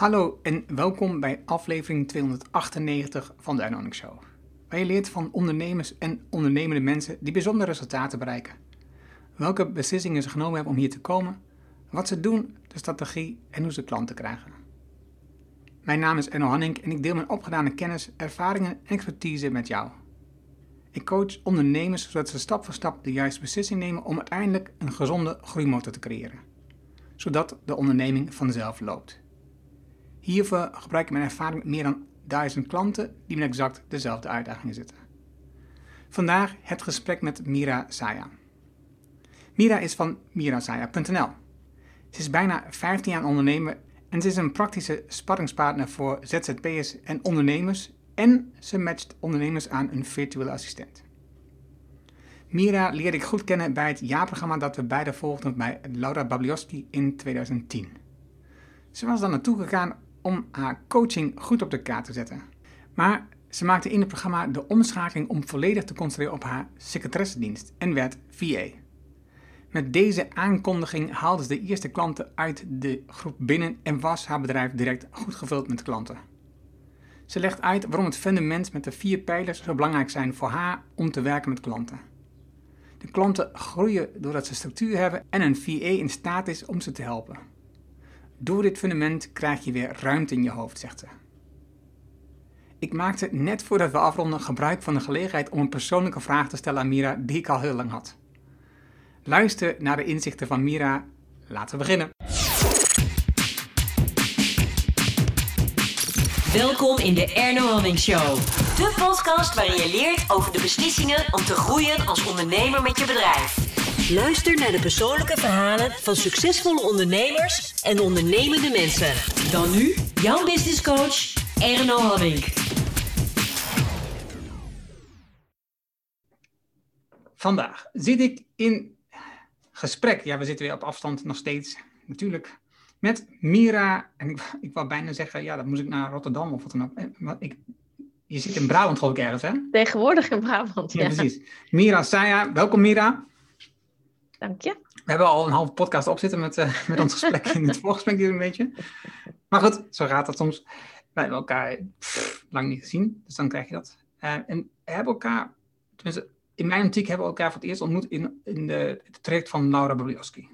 Hallo en welkom bij aflevering 298 van de Earning Show. Waar je leert van ondernemers en ondernemende mensen die bijzondere resultaten bereiken. Welke beslissingen ze genomen hebben om hier te komen, wat ze doen, de strategie en hoe ze klanten krijgen. Mijn naam is Enno Hanning en ik deel mijn opgedane kennis, ervaringen en expertise met jou. Ik coach ondernemers zodat ze stap voor stap de juiste beslissing nemen om uiteindelijk een gezonde groeimotor te creëren. Zodat de onderneming vanzelf loopt. Hiervoor gebruik ik mijn ervaring met meer dan duizend klanten die met exact dezelfde uitdagingen zitten. Vandaag het gesprek met Mira Saya. Mira is van mirasaya.nl. Ze is bijna 15 jaar ondernemer en ze is een praktische sparringspartner voor ZZP'ers en ondernemers en ze matcht ondernemers aan een virtuele assistent. Mira leerde ik goed kennen bij het jaarprogramma dat we beide volgden bij Laura Bablioski in 2010. Ze was dan naartoe gegaan om haar coaching goed op de kaart te zetten. Maar ze maakte in het programma de omschakeling om volledig te concentreren op haar secretaressedienst en werd VA. Met deze aankondiging haalde ze de eerste klanten uit de groep binnen en was haar bedrijf direct goed gevuld met klanten. Ze legt uit waarom het fundament met de vier pijlers zo belangrijk zijn voor haar om te werken met klanten. De klanten groeien doordat ze structuur hebben en een VA in staat is om ze te helpen. Door dit fundament krijg je weer ruimte in je hoofd, zegt ze. Ik maakte net voordat we afronden gebruik van de gelegenheid om een persoonlijke vraag te stellen aan Mira die ik al heel lang had. Luister naar de inzichten van Mira. Laten we beginnen. Welkom in de Erno Hamming Show. De podcast waarin je leert over de beslissingen om te groeien als ondernemer met je bedrijf. Luister naar de persoonlijke verhalen van succesvolle ondernemers en ondernemende mensen. Dan nu jouw business coach Erno. Vandaag zit ik in gesprek. Ja, we zitten weer op afstand nog steeds, natuurlijk. Met Mira. En ik, ik wou bijna zeggen, ja, dan moest ik naar Rotterdam of wat dan ook. Eh, ik, je zit in Brabant, geloof ik ergens, hè? Tegenwoordig in Brabant, ja. Ja, precies. Mira Saya, welkom Mira. Dank je. We hebben al een halve podcast op zitten met, eh, met ons gesprek in het voorgesprek hier een beetje. Maar goed, zo gaat het soms. Wij hebben elkaar pff, lang niet gezien, dus dan krijg je dat. Eh, en we hebben elkaar, tenminste, in mijn optiek hebben we elkaar voor het eerst ontmoet in, in de, het traject van Laura Bablioski.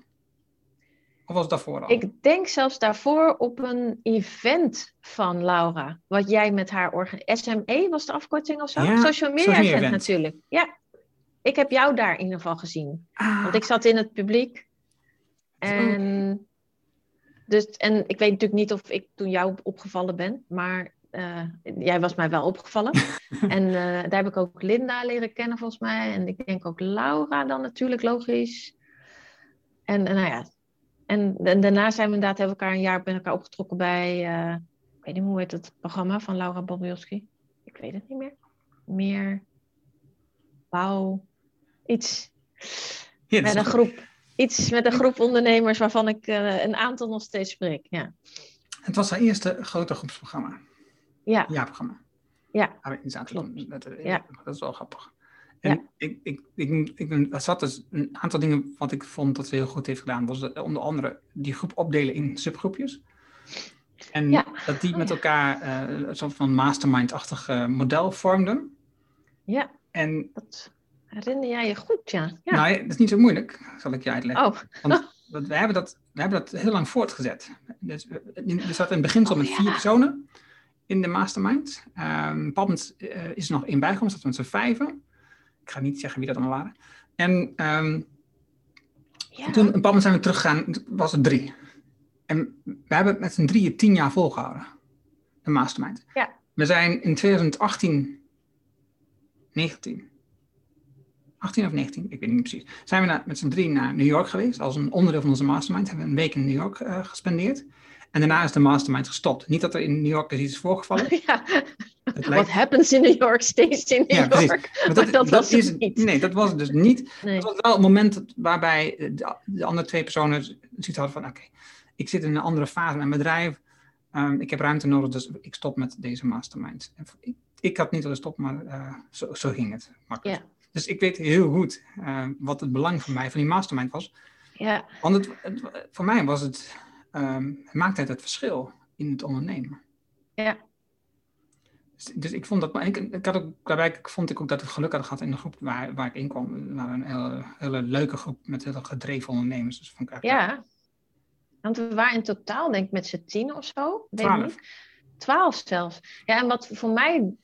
Of was het daarvoor al? Ik denk zelfs daarvoor op een event van Laura. Wat jij met haar organiseerde. SME was de afkorting of zo? Ja, social media social media event, event. natuurlijk. Ja. Ik heb jou daar in ieder geval gezien. Ah, Want ik zat in het publiek. En, dus, en ik weet natuurlijk niet of ik toen jou opgevallen ben. Maar eh, jij was mij wel opgevallen. en eh, daar heb ik ook Linda leren kennen volgens mij. En ik denk ook Laura dan natuurlijk, logisch. En, en nou ja. En, en daarna zijn we inderdaad, hebben we elkaar een jaar bij elkaar opgetrokken bij, eh, ik weet niet hoe heet het programma van Laura Bobielski. Ik weet het niet meer. Meer bouw, iets ja, met een groep. Iets met een groep ondernemers waarvan ik eh, een aantal nog steeds spreek. Ja, Het was haar eerste grote groepsprogramma. ja, jaarprogramma. Ja. Dat, eh, Ja. dat is wel grappig. En Ja. ik, ik, ik, ik, er zat dus een aantal dingen wat ik vond dat ze heel goed heeft gedaan. Was eh, onder andere die groep opdelen in subgroepjes. En Ja. dat die Oh, met elkaar eh, een soort van mastermind-achtig model vormden. ja, En dat herinner jij je goed, ja. ja. nou, dat is niet zo moeilijk, zal ik je uitleggen. oh, Want we, hebben dat, we hebben dat heel lang voortgezet. Dus, we- in- er zat in het beginsel Oh, met vier ja. personen in de mastermind. Ehm op eh, is er nog één bijgekomen, zaten we met z'n vijven. Ik ga niet zeggen wie dat allemaal waren. En ehm, ja. toen, een moment zijn we teruggegaan, was het drie. En we hebben het met z'n drieën tien jaar volgehouden, de mastermind. Ja. We zijn in 2018, 19, 18 of 19, ik weet niet precies, zijn we naar, met z'n drieën naar New York geweest, als een onderdeel van onze mastermind. Hebben we een week in New York eh, gespendeerd. En daarna is de mastermind gestopt. Niet dat er in New York is iets voorgevallen. ja. Het What happens in New York stays in New Ja, precies. York. maar Maar dat was het is, niet. Nee, dat was het dus niet. Nee. Het was wel het moment waarbij de, de andere twee personen zoiets hadden van... oké, ik zit in een andere fase in mijn bedrijf. Ehm, ik heb ruimte nodig, dus ik stop met deze mastermind. Ik, ik had niet willen stoppen, maar eh, zo, zo ging het. Makkelijk. Ja. Dus ik weet heel goed eh, wat het belang voor mij van die mastermind was. Ja, Want het, het- voor mij was het, ehm, het maakte het het verschil. in het ondernemen. Ja. Dus, dus ik vond dat, ik, ik had ook, daarbij vond ik ook dat ik geluk had gehad in de groep waar, waar ik in kwam. Het waren een hele, hele leuke groep met hele gedreven ondernemers. Dus vond ik Ja. Want we waren in totaal, denk ik, met z'n tien of zo. Weet ik Twaalf. niet. Twaalf zelfs. Ja, en wat voor mij,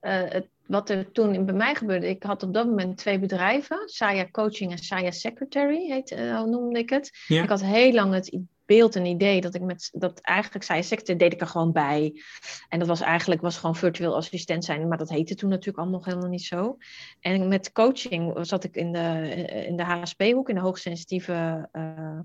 eh, het, wat er toen bij mij gebeurde, ik had op dat moment twee bedrijven, Saya Coaching en Saya Secretary, heet, eh, noemde ik het. Ja. Ik had heel lang het beeld en idee dat ik met, dat eigenlijk Saya Secretary deed ik er gewoon bij. En dat was eigenlijk, was gewoon virtueel assistent zijn, maar dat heette toen natuurlijk allemaal nog helemaal niet zo. En met coaching zat ik in de, in de HSP-hoek, in de hoogsensitieve eh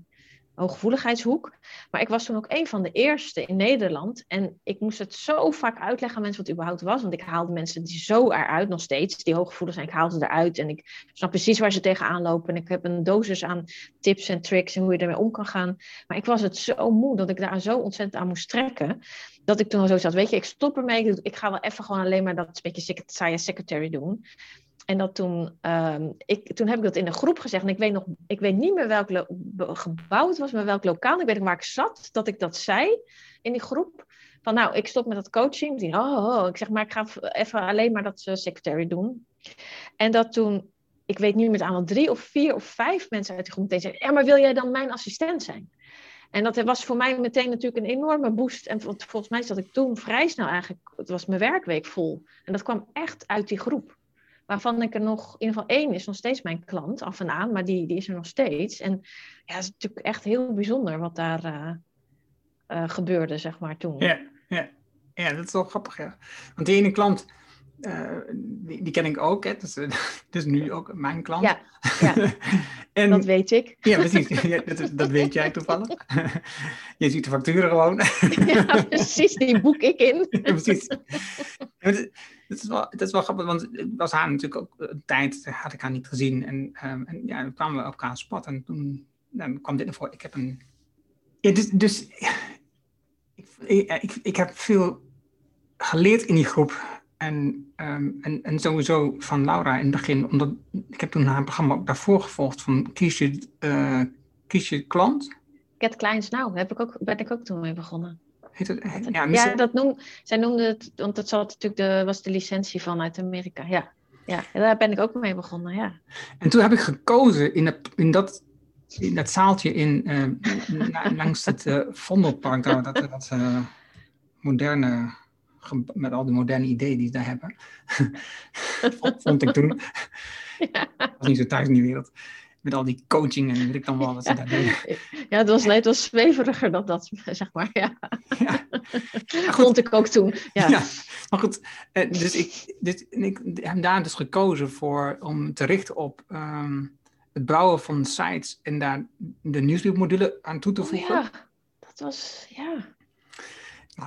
hooggevoeligheidshoek. Maar ik was toen ook een van de eerste in Nederland. En ik moest het zo vaak uitleggen aan mensen wat het überhaupt was. Want ik haalde mensen die zo eruit nog steeds, die hooggevoelig zijn, ik haalde ze eruit. En ik snap precies waar ze tegenaan lopen. En ik heb een dosis aan tips en tricks en hoe je ermee om kan gaan. Maar ik was het zo moe dat ik daar zo ontzettend aan moest trekken. Dat ik toen al zo zat, weet je, ik stop ermee. Ik, ga wel even gewoon alleen maar dat beetje secretary doen. En dat toen, ehm, ik, toen heb ik dat in een groep gezegd. En ik weet, nog, ik weet niet meer welk gebouw het was, maar welk lokaal. Ik weet nog waar ik zat, dat ik dat zei in die groep. Van nou, ik stop met dat coaching. Die, oh, oh, ik zeg maar, ik ga even alleen maar dat eh, secretary doen. En dat toen, ik weet niet meer aantal, drie of vier of vijf mensen uit die groep meteen zeiden... Ja, maar wil jij dan mijn assistent zijn? En dat was voor mij meteen natuurlijk een enorme boost. En vol- volgens mij zat ik toen vrij snel eigenlijk, het was mijn werkweek vol. En dat kwam echt uit die groep waarvan ik er nog, in ieder geval één is nog steeds mijn klant, af en aan, maar die, die is er nog steeds. En ja, het is natuurlijk echt heel bijzonder wat daar eh, eh, gebeurde, zeg maar, toen. Ja, ja. ja, dat is wel grappig, ja. Want die ene klant, eh, die, die ken ik ook, hè. Dat is, dat is nu ook mijn klant. Ja, ja, en, dat weet ik. Ja, precies. Ja, dat, dat weet jij toevallig. Je ziet de facturen gewoon. ja, precies, die boek ik in. Ja, precies. Het is, wel, het is wel grappig, want het was haar natuurlijk ook een tijd, had ik haar niet gezien. En, ehm, en ja, dan kwamen we op elkaar spot en toen nou, kwam dit naar voren. Ik heb een... Ja, dus dus ik, ik, ik, ik heb veel geleerd in die groep. En, ehm, en, en sowieso van Laura in het begin, omdat ik heb toen haar programma ook daarvoor gevolgd van kies je, eh, kies je klant. Get Kleins Nou, heb ik ook, ben ik ook toen mee begonnen. Heet het? Ja, Ja, misschien- dat noem, zij noemde het, want dat zat natuurlijk de, was de licentie vanuit Amerika. Ja. Ja, daar ben ik ook mee begonnen, ja. En toen heb ik gekozen in, dat in, dat, in dat zaaltje in, eh, langs het eh, Vondelpark, dat, dat moderne, met al die moderne ideeën die ze daar hebben. vond, ik toen. Ja. was niet zo thuis in die wereld. Met al die coaching en weet ik dan wel wat ze daar deden. Ja, het was, nee, het was zweveriger dan dat, zeg maar. Ja, Ja. vond ik ook toen. Ja, Ja, maar goed. eh, dus ik, dus, ik heb daar dus gekozen voor om te richten op ehm, het bouwen van sites en daar de nieuwsbriefmodule aan toe te Oh, voegen. ja. dat was, ja.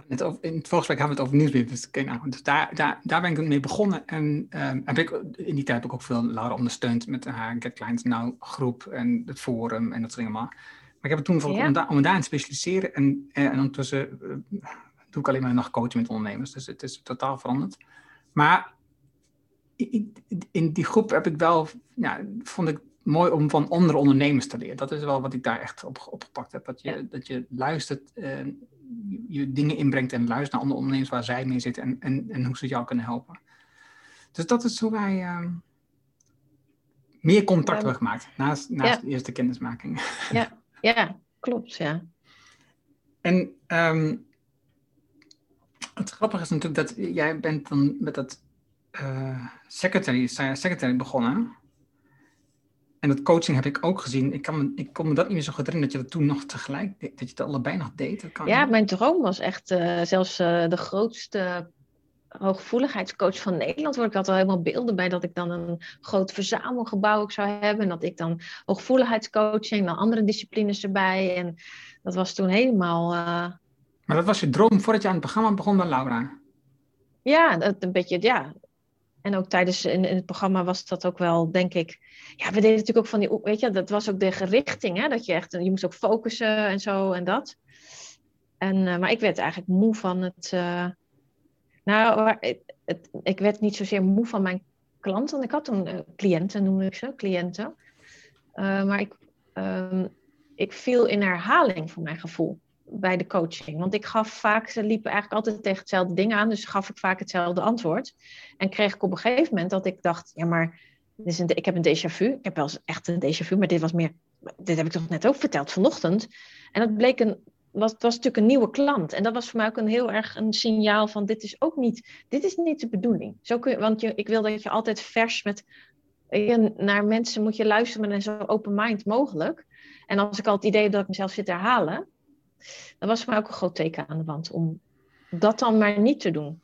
Het over, in het vorige gesprek hadden we het over nieuwsbrief. Dus, daar, daar, daar ben ik mee begonnen. En ehm, heb ik, in die tijd heb ik ook veel Laura ondersteund met haar Get Clients Now groep en het forum en dat soort dingen. Maar ik heb het toen voor, Ja. om, me daarin te specialiseren. En, eh, en ondertussen eh, doe ik alleen maar nog coachen met ondernemers. Dus het is totaal veranderd. Maar in, die groep heb ik wel, ja, vond ik mooi om van andere ondernemers te leren. Dat is wel wat ik daar echt op, opgepakt heb. Dat je, Ja. dat je luistert, eh, je, dingen inbrengt en luistert naar andere ondernemers waar zij mee zitten en, en, en hoe ze jou kunnen helpen. Dus dat is hoe wij eh, meer contact Ja. hebben gemaakt naast, naast Ja. de eerste kennismaking. Ja, klopt, ja. En ehm, het grappige is natuurlijk dat jij bent dan met dat eh, secretary, secretary begonnen. En dat coaching heb ik ook gezien. Ik, kan me, ik kon me dat niet meer zo goed herinneren dat je dat toen nog tegelijk deed. Dat je het allebei nog deed. Dat kan Ja, niet. mijn droom was echt eh, zelfs eh, de grootste hooggevoeligheidscoach van Nederland. Word ik had al helemaal beelden bij dat ik dan een groot verzamelgebouw ook zou hebben. En dat ik dan hooggevoeligheidscoaching dan andere disciplines erbij. En dat was toen helemaal... eh, Maar dat was je droom voordat je aan het programma begon bij Laura. Ja, dat een beetje, ja. En ook tijdens in, in het programma was dat ook wel, denk ik. Ja, we deden natuurlijk ook van die, weet je, dat was ook de richting, hè? Dat je echt, je moest ook focussen en zo en dat. En, eh, maar ik werd eigenlijk moe van het. eh, nou, het, ik werd niet zozeer moe van mijn klanten. Ik had toen eh, cliënten, noemde ik ze, cliënten. Maar ik, ehm, ik viel in herhaling voor mijn gevoel. Bij de coaching. Want ik gaf vaak, ze liepen eigenlijk altijd tegen hetzelfde ding aan, dus gaf ik vaak hetzelfde antwoord. En kreeg ik op een gegeven moment dat ik dacht, ja maar, dit is een, ik heb een déjà vu. Ik heb wel eens echt een déjà vu, maar dit was meer, dit heb ik toch net ook verteld vanochtend. En dat bleek een, was, was natuurlijk een nieuwe klant. En dat was voor mij ook een heel erg een signaal van, dit is ook niet, dit is niet de bedoeling. Zo kun je, want je, ik wil dat je altijd vers met, naar mensen moet je luisteren met een zo open mind mogelijk. En als ik al het idee heb dat ik mezelf zit te herhalen, dan was voor mij ook een groot teken aan de wand om dat dan maar niet te doen.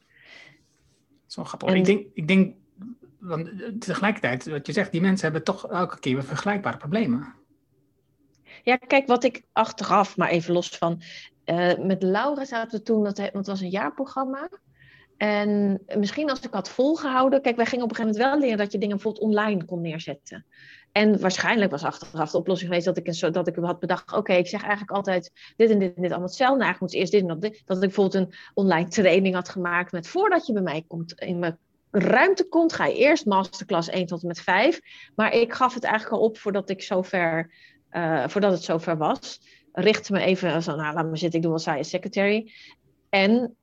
Zo grappig. Ik denk, ik denk want tegelijkertijd, wat je zegt, die mensen hebben toch elke keer weer vergelijkbare problemen. Ja, kijk, wat ik achteraf, maar even los van. Uh, met Laura zaten we toen, dat, want het was een jaarprogramma. En misschien als ik had volgehouden. Kijk, wij gingen op een gegeven moment wel leren dat je dingen bijvoorbeeld online kon neerzetten. En waarschijnlijk was achteraf de oplossing geweest dat ik, een, dat ik had bedacht: oké, ik zeg eigenlijk altijd dit en dit en dit allemaal hetzelfde. Nou, eigenlijk moet eerst dit en dat. Dat ik bijvoorbeeld een online training had gemaakt met voordat je bij mij komt, in mijn ruimte komt, ga je eerst masterclass 1 tot en met 5. Maar ik gaf het eigenlijk al op voordat ik zover, uh, voordat het zover was. Richtte me even zo, nou, laat me zitten, ik doe wel saai secretary. En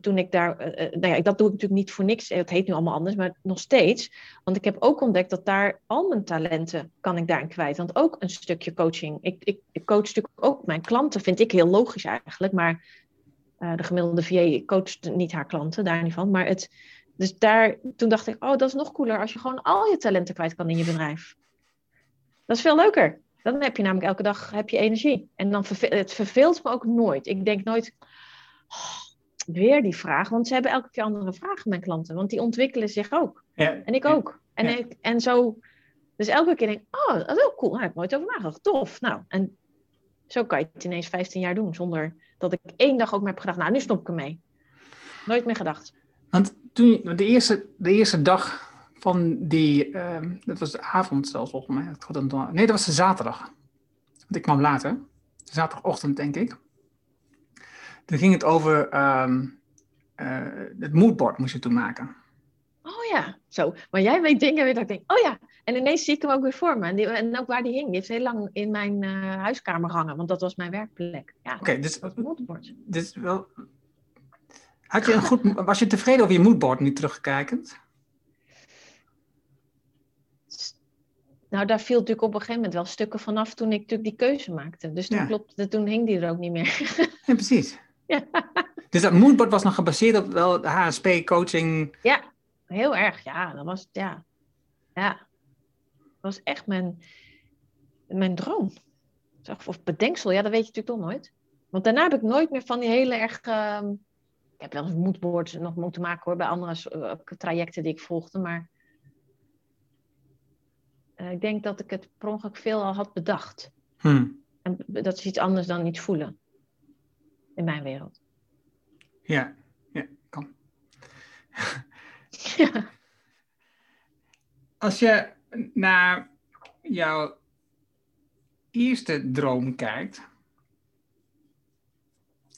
toen ik daar, uh, nou ja, dat doe ik natuurlijk niet voor niks. Het heet nu allemaal anders, maar nog steeds. Want ik heb ook ontdekt dat daar al mijn talenten kan ik daarin kwijt. Want ook een stukje coaching. Ik, ik, coach natuurlijk ook mijn klanten, vind ik heel logisch eigenlijk. Maar uh, de gemiddelde VA coacht niet haar klanten, daar niet van. Maar het, dus daar, toen dacht ik, oh, dat is nog cooler als je gewoon al je talenten kwijt kan in je bedrijf. Dat is veel leuker. Dan heb je namelijk elke dag heb je energie. En dan het verveelt me ook nooit. Ik denk nooit, oh, weer die vraag. Want ze hebben elke keer andere vragen, mijn klanten. Want die ontwikkelen zich ook. Ja. En ik ook. En, ik, en zo, dus elke keer denk ik, oh, dat is ook cool. Daar heb ik nooit over nagedacht. Tof. Nou, en zo kan je het ineens 15 jaar doen. Zonder dat ik één dag ook meer heb gedacht, nou, nu stop ik ermee. Nooit meer gedacht. Want toen, de eerste, de eerste dag van die, uh, dat was de avond zelfs volgens mij. Nee, dat was de zaterdag. Want ik kwam later. Zaterdagochtend, denk ik. Toen ging het over um, uh, het moodboard moest je toen maken. Oh ja, zo. Maar jij weet dingen weer dat ik denk, oh ja. En ineens zie ik hem ook weer voor me. En, die, en ook waar die hing. Die heeft heel lang in mijn uh, huiskamer gehangen, want dat was mijn werkplek. Ja, Oké, okay, dus, moodboard. dus wel... Had je een goed, was je tevreden over je moodboard nu terugkijkend? Nou, daar viel natuurlijk op een gegeven moment wel stukken vanaf toen ik natuurlijk die keuze maakte. Dus toen, ja. klopt, toen hing die er ook niet meer. Ja, precies. Ja. Dus dat moodboard was nog gebaseerd op wel HSP-coaching? Ja, heel erg. Ja, dat was, ja. ja. Dat was echt mijn, mijn droom. Of bedenksel, ja, dat weet je natuurlijk toch nooit. Want daarna heb ik nooit meer van die hele erg... Uh, ik heb wel eens moodboards nog moeten maken hoor, bij andere uh, trajecten die ik volgde, maar... Uh, ik denk dat ik het per ongeluk veel al had bedacht. Hmm. En dat is iets anders dan iets voelen in mijn wereld. Ja, ja, kan. ja. Als je naar jouw eerste droom kijkt,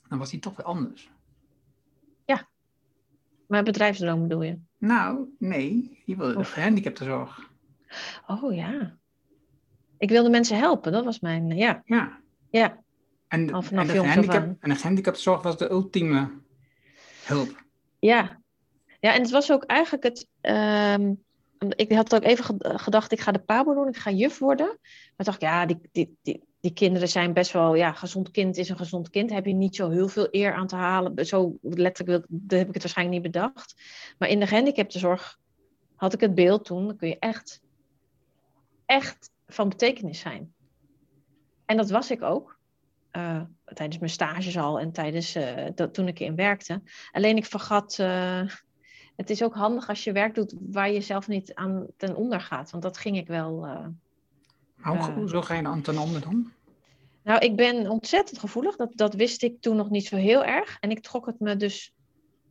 dan was die toch weer anders. Ja. Mijn bedrijfsdroom bedoel je? Nou, nee. Je wilde of... de gehandicaptenzorg. Oh ja. Ik wilde mensen helpen, dat was mijn, ja. Ja. Ja. En, en, de gehandicap, en de gehandicaptenzorg was de ultieme hulp. Ja. Ja, en het was ook eigenlijk het... Um, ik had ook even gedacht, ik ga de PABO doen, ik ga juf worden. Maar dacht ja, die, die, die, die kinderen zijn best wel... Ja, gezond kind is een gezond kind. Heb je niet zo heel veel eer aan te halen. Zo letterlijk heb ik het waarschijnlijk niet bedacht. Maar in de gehandicaptenzorg had ik het beeld toen... Dan kun je echt, echt van betekenis zijn. En dat was ik ook. Uh, tijdens mijn stages al en tijdens uh, dat, toen ik erin werkte. Alleen ik vergat, uh, het is ook handig als je werk doet waar je zelf niet aan ten onder gaat. Want dat ging ik wel. Hoe zo ga je aan ten onder dan? Nou, ik ben ontzettend gevoelig. Dat, dat wist ik toen nog niet zo heel erg. En ik trok het me dus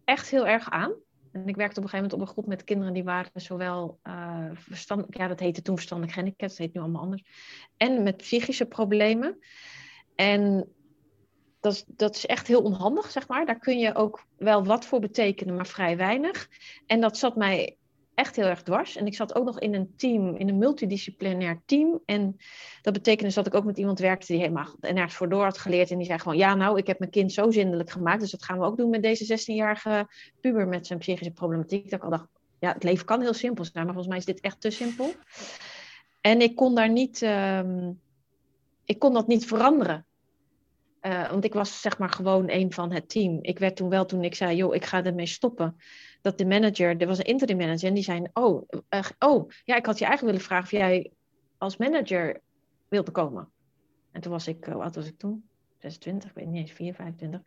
echt heel erg aan. En ik werkte op een gegeven moment op een groep met kinderen die waren zowel uh, verstand, ja, dat heette toen verstandelijk gehandicapt, dat heet nu allemaal anders, en met psychische problemen. En dat is, dat is echt heel onhandig, zeg maar. Daar kun je ook wel wat voor betekenen, maar vrij weinig. En dat zat mij echt heel erg dwars. En ik zat ook nog in een team, in een multidisciplinair team. En dat betekende dus dat ik ook met iemand werkte die helemaal nergens voor door had geleerd. En die zei gewoon, ja nou, ik heb mijn kind zo zindelijk gemaakt. Dus dat gaan we ook doen met deze 16-jarige puber met zijn psychische problematiek. Dat ik al dacht, ja, het leven kan heel simpel zijn, maar volgens mij is dit echt te simpel. En ik kon daar niet, ehm, ik kon dat niet veranderen. Uh, want ik was zeg maar gewoon een van het team. Ik werd toen wel, toen ik zei, joh, ik ga ermee stoppen. Dat de manager, er was een interim manager en die zei, oh, uh, oh, ja, ik had je eigenlijk willen vragen of jij als manager wilde komen. En toen was ik, wat was ik toen? 26, ik weet niet eens, 4, 25.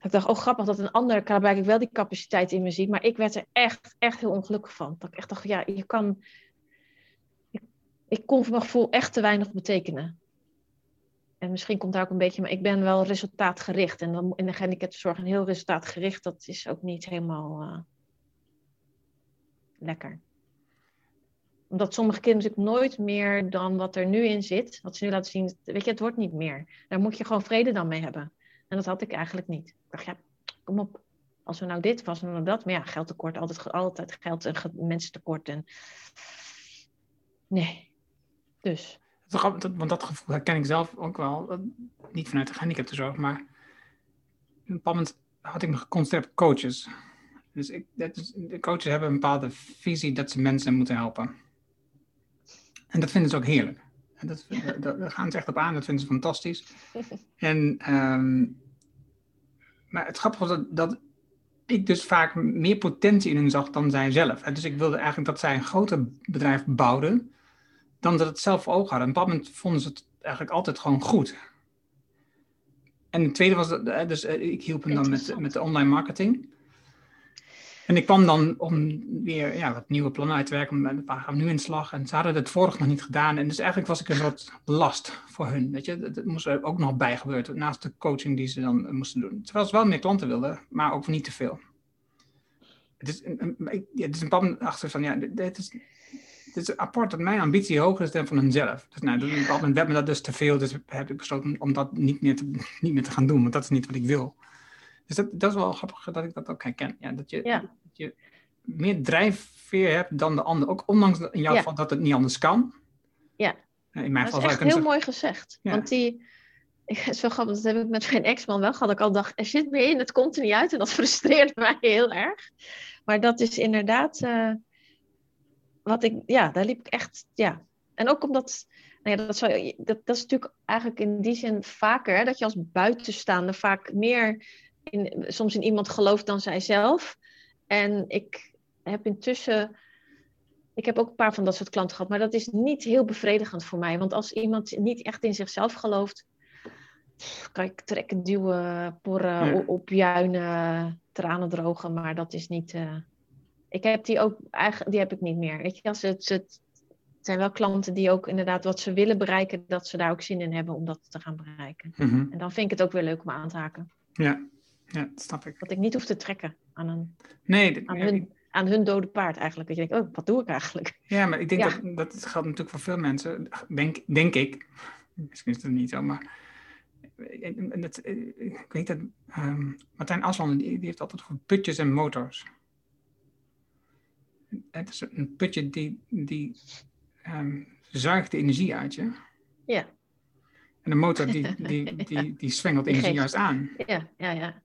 Ik dacht, oh grappig dat een ander blijkbaar wel die capaciteit in me ziet. Maar ik werd er echt, echt heel ongelukkig van. Dat ik echt dacht, ja, je kan... Ik, ik kon voor mijn gevoel echt te weinig betekenen. En misschien komt daar ook een beetje, maar ik ben wel resultaatgericht. En dan in de gehandicaptenzorg een heel resultaatgericht, dat is ook niet helemaal uh, lekker. Omdat sommige kinderen natuurlijk nooit meer dan wat er nu in zit, wat ze nu laten zien, weet je, het wordt niet meer. Daar moet je gewoon vrede dan mee hebben. En dat had ik eigenlijk niet. Ik dacht, ja, kom op. Als we nou dit, was we nou dat. Maar ja, geldtekort, altijd, altijd geld en mensentekort. En... Nee. Dus. Want dat gevoel herken ik zelf ook wel. Niet vanuit de gehandicaptenzorg, maar... Op een bepaald moment had ik me geconcentreerd op coaches. Dus ik, is, de coaches hebben een bepaalde visie dat ze mensen moeten helpen. En dat vinden ze ook heerlijk. En dat, daar gaan ze echt op aan, dat vinden ze fantastisch. En, um, maar het grappige was dat, dat, ik dus vaak meer potentie in hun zag dan zij zelf. Dus ik wilde eigenlijk dat zij een groter bedrijf bouwden, dan dat het zelf ogen hadden. En op een bepaald moment vonden ze het eigenlijk altijd gewoon goed. En het tweede was, dat, dus eh, ik hielp hem dan met, met de online marketing. En ik kwam dan om weer ja, wat nieuwe plannen uit te werken. Waar gaan we nu in slag? En ze hadden het vorig nog niet gedaan. En dus eigenlijk was ik een soort last voor hun. Weet je? Dat, moest er ook nog bij gebeuren. Naast de coaching die ze dan moesten doen. Terwijl ze wel meer klanten wilden, maar ook niet te veel. Het is, een, ja, het is een pad achter van, ja, dit is, het is apart dat mijn ambitie hoger is dan van hunzelf. Dus nou, op een bepaald moment werd me dat dus te veel. Dus heb ik besloten om dat niet meer, te, niet meer te gaan doen. Want dat is niet wat ik wil. Dus dat, dat is wel grappig dat ik dat ook herken. Ja, dat, je, dat je meer drijfveer hebt dan de ander. Ook ondanks in jouw geval dat het niet anders kan. Ja, in mijn dat is echt heel mooi gezegd. Want die, het is wel grappig, dat heb ik met mijn ex-man wel gehad. Ik al dacht, er zit meer in, het komt er niet uit. En dat frustreert mij heel erg. Maar dat is inderdaad uh, wat ik, ja, daar liep ik echt, ja. En ook omdat, nou ja, dat, zou, dat, dat is natuurlijk eigenlijk in die zin vaker, hè, dat je als buitenstaander vaak meer in, soms in iemand gelooft dan zijzelf. En ik heb intussen. Ik heb ook een paar van dat soort klanten gehad, maar dat is niet heel bevredigend voor mij. Want als iemand niet echt in zichzelf gelooft, kan ik trekken, duwen, porren, opjuinen, tranen drogen, maar dat is niet. Uh... ik heb die ook eigenlijk, die heb ik niet meer. Weet je, als het, het zijn wel klanten die ook inderdaad wat ze willen bereiken, dat ze daar ook zin in hebben om dat te gaan bereiken. Mm -hmm. En dan vind ik het ook weer leuk om aan te haken. Ja, ja, dat snap ik. Dat ik niet hoef te trekken aan, een, nee, dit, aan, hun, aan hun dode paard eigenlijk. Dat je denkt, oh, wat doe ik eigenlijk? Ja, maar ik denk ja. dat, dat geldt natuurlijk voor veel mensen. Denk, denk ik. Misschien is het niet zo, maar... Dat, ik weet dat... Um, Martijn Aslan, die, die heeft altijd voor putjes en motors. Het is een putje die, die um, zuigt de energie uit je. Ja. En de motor die, die, die, die zwengelt energie juist aan. Ja, ja, ja.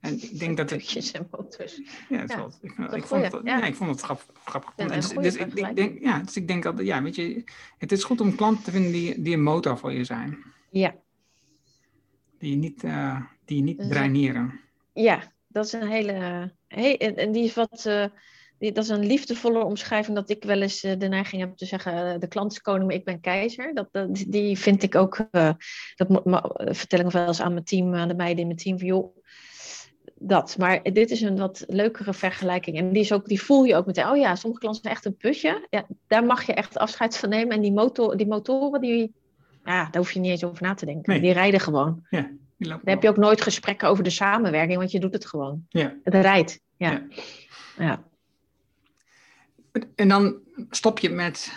En ik denk dat het... Putjes en motors. Ja, dat wel, ik, ik, vond het, ja. ik vond het grappig. grappig. Ja, dus, dus, ik, ik, denk, ja, dus ik denk dat, ja, weet je, het is goed om klanten te vinden die, die een motor voor je zijn. Ja. Die je niet, uh, die je niet draineren. Ja, dat is een hele... Hey, en, en die is wat... Uh, dat is een liefdevolle omschrijving dat ik wel eens uh, de neiging heb te zeggen: de klant is koning, maar ik ben keizer. Dat, dat die vind ik ook, uh, dat vertel ik wel eens aan mijn team, aan de meiden in mijn team, van joh, dat. Maar dit is een wat leukere vergelijking. En die, is ook, die voel je ook meteen. Oh ja, sommige klanten zijn echt een putje. Ja, daar mag je echt afscheid van nemen. En die, motor, die motoren, die, ja, daar hoef je niet eens over na te denken. Nee. Die rijden gewoon. Ja, Dan heb je ook nooit gesprekken over de samenwerking, want je doet het gewoon. Ja. Het rijdt. Ja. Ja. ja. En dan stop je met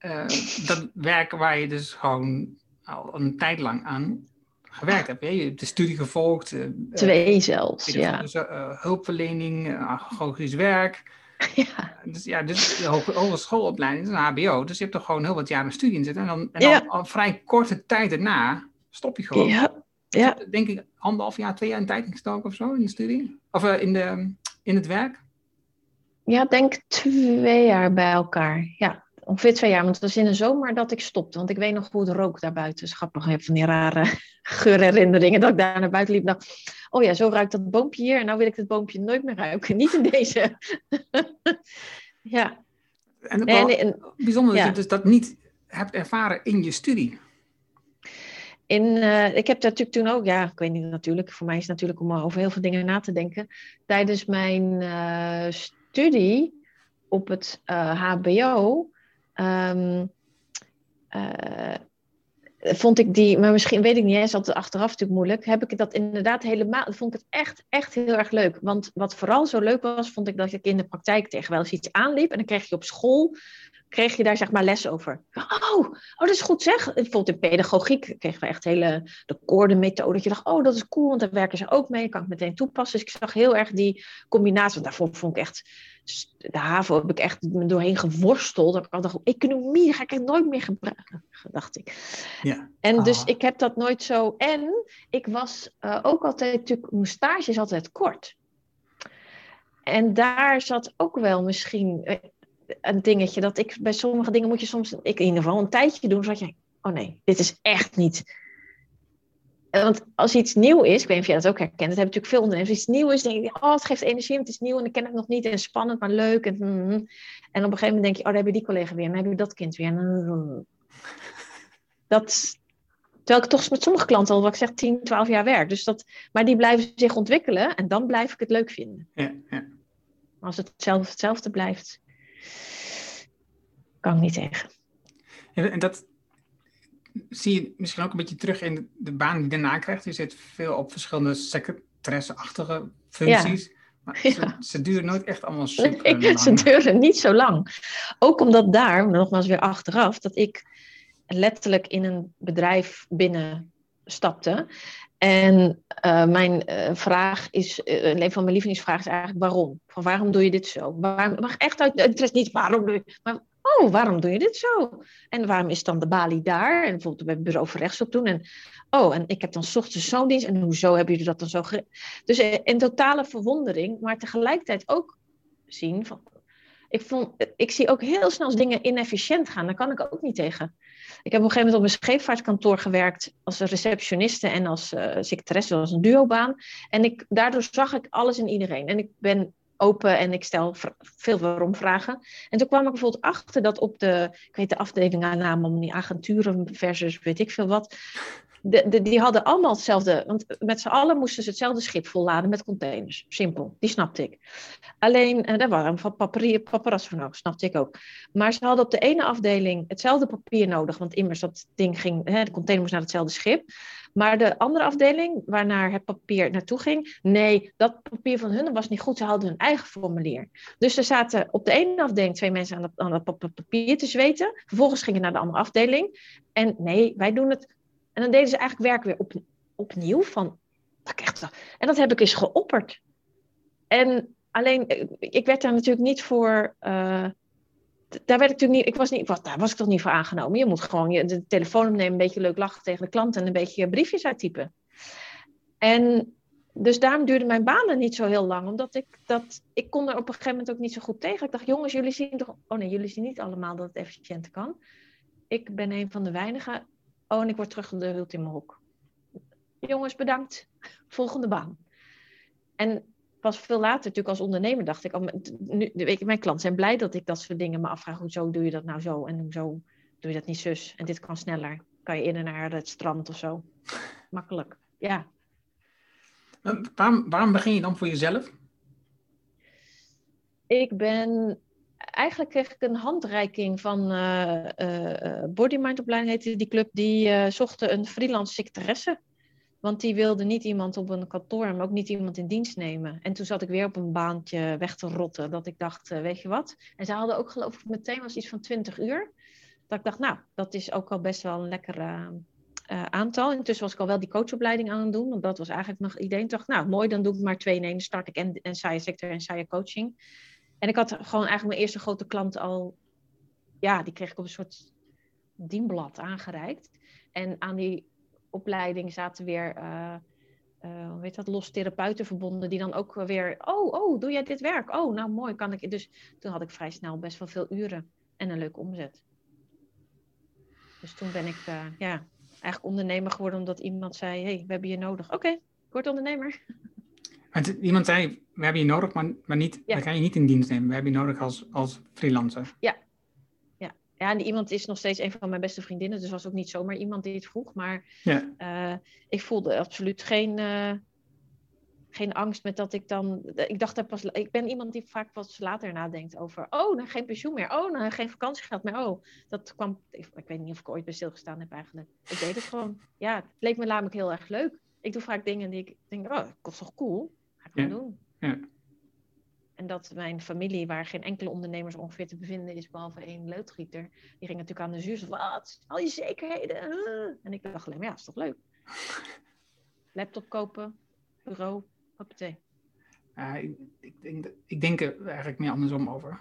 uh, dat werken waar je dus gewoon al een tijd lang aan gewerkt hebt. Hè? Je hebt de studie gevolgd. Uh, Twee zelfs, uh, ja. Dus, hulpverlening, agogisch werk. Ja. Dus ja, dus de hoge- hogeschoolopleiding is een HBO. Dus je hebt er gewoon heel wat jaren studie in zitten. En dan, en dan Ja. al vrij korte tijd daarna stop je gewoon. Ja. Ja. Denk ik anderhalf jaar, twee jaar in tijd gestoken of zo in de studie? Of eh, in, de, in het werk? Ja, denk twee jaar bij elkaar. Ja, ongeveer twee jaar. Want het was in de zomer dat ik stopte. Want ik weet nog hoe het rook daarbuiten. Dus grappig, ik heb van die rare geurherinneringen. Dat ik daar naar buiten liep dacht... Oh ja, zo ruikt dat boompje hier. En nou wil ik het boompje nooit meer ruiken. Niet in deze. ja. En ook wel nee, en bijzonder dat je dus dat niet hebt ervaren in je studie. in, eh, ik heb daar natuurlijk toen ook... Ja, ik weet niet natuurlijk. Voor mij is het natuurlijk om over heel veel dingen na te denken. Tijdens mijn eh, studie op het eh, HBO... ehm, eh, vond ik die, maar misschien weet ik niet, is dat achteraf natuurlijk moeilijk. Heb ik dat inderdaad helemaal, vond ik het echt, echt heel erg leuk. Want wat vooral zo leuk was, vond ik dat ik in de praktijk tegen wel eens iets aanliep. En dan kreeg je op school, kreeg je daar zeg maar les over. Oh, oh dat is goed zeg. Bijvoorbeeld in pedagogiek kregen we echt hele, de koordenmethode. Dat je dacht, oh dat is cool, want daar werken ze ook mee. Kan ik meteen toepassen. Dus ik zag heel erg die combinatie. Want daarvoor vond ik echt, de HAVO heb ik echt me doorheen geworsteld. Dat ik al dacht, economie ga ik echt nooit meer gebruiken, dacht ik. Ja. En dus Ah. ik heb dat nooit zo. En ik was eh, ook altijd, natuurlijk, mijn stage is altijd kort. En daar zat ook wel misschien eh, een dingetje dat ik bij sommige dingen moet je soms, ik in ieder geval een tijdje doen, zodat je, oh nee, dit is echt niet. Want als iets nieuw is, ik weet niet of jij dat ook herkent, dat hebben natuurlijk veel ondernemers. Als iets nieuw is, denk je, oh, het geeft energie, want het is nieuw en ik ken het nog niet en spannend, maar leuk. En, mm, mm. en op een gegeven moment denk je, oh, daar heb je die collega weer en dan heb je dat kind weer. Dan- dat, terwijl ik toch met sommige klanten al, wat ik zeg, 10, 12 jaar werk. Dus dat, maar die blijven zich ontwikkelen en dan blijf ik het leuk vinden. Ja, ja. Als het hetzelfde, hetzelfde blijft, kan ik niet tegen. En dat zie je misschien ook een beetje terug in de, baan die je daarna krijgt. Je zit veel op verschillende secretaresseachtige functies. Maar Ja. ze, ze duren nooit echt allemaal super Nee, ze duren niet zo lang. Ook omdat daar, nogmaals weer achteraf, dat ik letterlijk in een bedrijf binnenstapte. En eh, mijn eh, vraag is, eh, een van mijn lievelingsvragen is eigenlijk waarom? Van waarom doe je dit zo? Waarom, maar echt uit interesse niet waarom doe je, maar oh, waarom doe je dit zo? En waarom is dan de balie daar? En bijvoorbeeld bij het bureau voor rechtsop doen. En oh, en ik heb dan ochtends zo'n dienst. En hoezo hebben jullie dat dan zo ge... Dus in totale verwondering, maar tegelijkertijd ook zien van... Ik, vond, ik zie ook heel snel als dingen inefficiënt gaan. Daar kan ik ook niet tegen. Ik heb op een gegeven moment op een scheepvaartkantoor gewerkt als receptioniste en als uh, secretaresse, dat was een duobaan. En ik, daardoor zag ik alles en iedereen. En ik ben open en ik stel veel waarom vragen. En toen kwam ik bijvoorbeeld achter dat op de, ik weet de afdeling aan naam om die agenturen versus weet ik veel wat. De, die hadden allemaal hetzelfde, want met z'n allen moesten ze hetzelfde schip volladen met containers. Simpel, die snapte ik. Alleen, en daar waren van papier, nodig, snapte ik ook. Maar ze hadden op de ene afdeling hetzelfde papier nodig, want immers dat ding ging, hè, de container moest naar hetzelfde schip. Maar de andere afdeling, waarnaar het papier naartoe ging, nee, dat papier van hun was niet goed. Ze hadden hun eigen formulier. Dus er zaten op de ene afdeling twee mensen aan dat, aan dat papier te zweten. Vervolgens gingen naar de andere afdeling. En nee, wij doen het. En dan deden ze eigenlijk werk weer op, opnieuw. Van, ik echt, en dat heb ik eens geopperd. En alleen, ik werd daar natuurlijk niet voor. Uh, daar werd ik natuurlijk niet, ik was niet, wat, daar was ik toch niet voor aangenomen. Je moet gewoon je, de telefoon opnemen, een beetje leuk lachen tegen de klant en een beetje briefjes uittypen. En dus daarom duurde mijn banen niet zo heel lang, omdat ik dat, ik kon er op een gegeven moment ook niet zo goed tegen. Ik dacht, jongens, jullie zien toch, oh nee, jullie zien niet allemaal dat het efficiënter kan. Ik ben een van de weinigen. Oh, en ik word teruggeduld in mijn hoek. Jongens, bedankt. Volgende baan. En pas veel later, natuurlijk als ondernemer, dacht ik, oh, nu, mijn klanten zijn blij dat ik dat soort dingen me afvraag. Hoezo doe je dat nou zo? En hoezo doe je dat niet zus? En dit kan sneller. Kan je eerder naar het strand of zo? Makkelijk, ja. Waarom, waarom begin je dan voor jezelf? Ik ben... Eigenlijk kreeg ik een handreiking van uh, uh, Body Mind opleiding, heette die club. Die uh, zochten een freelance secretaresse. Want die wilde niet iemand op een kantoor, maar ook niet iemand in dienst nemen. En toen zat ik weer op een baantje weg te rotten. Dat ik dacht, weet je wat? En ze hadden ook geloof ik meteen was iets van 20 uur. Dat ik dacht, nou, dat is ook al best wel een lekker aantal. Intussen was ik al wel die coachopleiding aan het doen. Want dat was eigenlijk nog idee. Ik dacht, nou, mooi, dan doe ik maar twee in start ik en, en saaie sector en saaie coaching. En ik had gewoon eigenlijk mijn eerste grote klant al, ja, die kreeg ik op een soort dienblad aangereikt. En aan die opleiding zaten weer, uh, uh, hoe dat, los therapeuten verbonden, die dan ook weer, oh, oh, doe jij dit werk? Oh, nou mooi, kan ik. Dus toen had ik vrij snel best wel veel uren en een leuke omzet. Dus toen ben ik, uh, ja, eigenlijk ondernemer geworden omdat iemand zei, hey, we hebben je nodig. Oké, ik word ondernemer. Iemand zei, we hebben je nodig, maar, maar niet, ja. dan kan je niet in dienst nemen. We hebben je nodig als, als freelancer. Ja. Ja. ja, en iemand is nog steeds een van mijn beste vriendinnen. Dus was ook niet zomaar iemand die het vroeg. Maar ja. uh, ik voelde absoluut geen, uh, geen angst met dat ik dan... Ik dacht dat pas... Ik ben iemand die vaak wat later nadenkt over... Oh, nou geen pensioen meer. Oh, nou geen vakantiegeld meer. Oh, dat kwam... Ik, ik weet niet of ik ooit bij stilgestaan heb eigenlijk. Ik deed het gewoon. Ja, het leek me namelijk heel erg leuk. Ik doe vaak dingen die ik denk... Oh, dat kost toch cool? Doen. Ja. En dat mijn familie, waar geen enkele ondernemers ongeveer te bevinden is, behalve één loodgieter, die ging natuurlijk aan de zuur. Wat? Al je zekerheden? En ik dacht alleen maar, ja, is toch leuk? Laptop kopen, bureau, hoppatee. Uh, ik, ik, denk, ik denk er eigenlijk meer andersom over.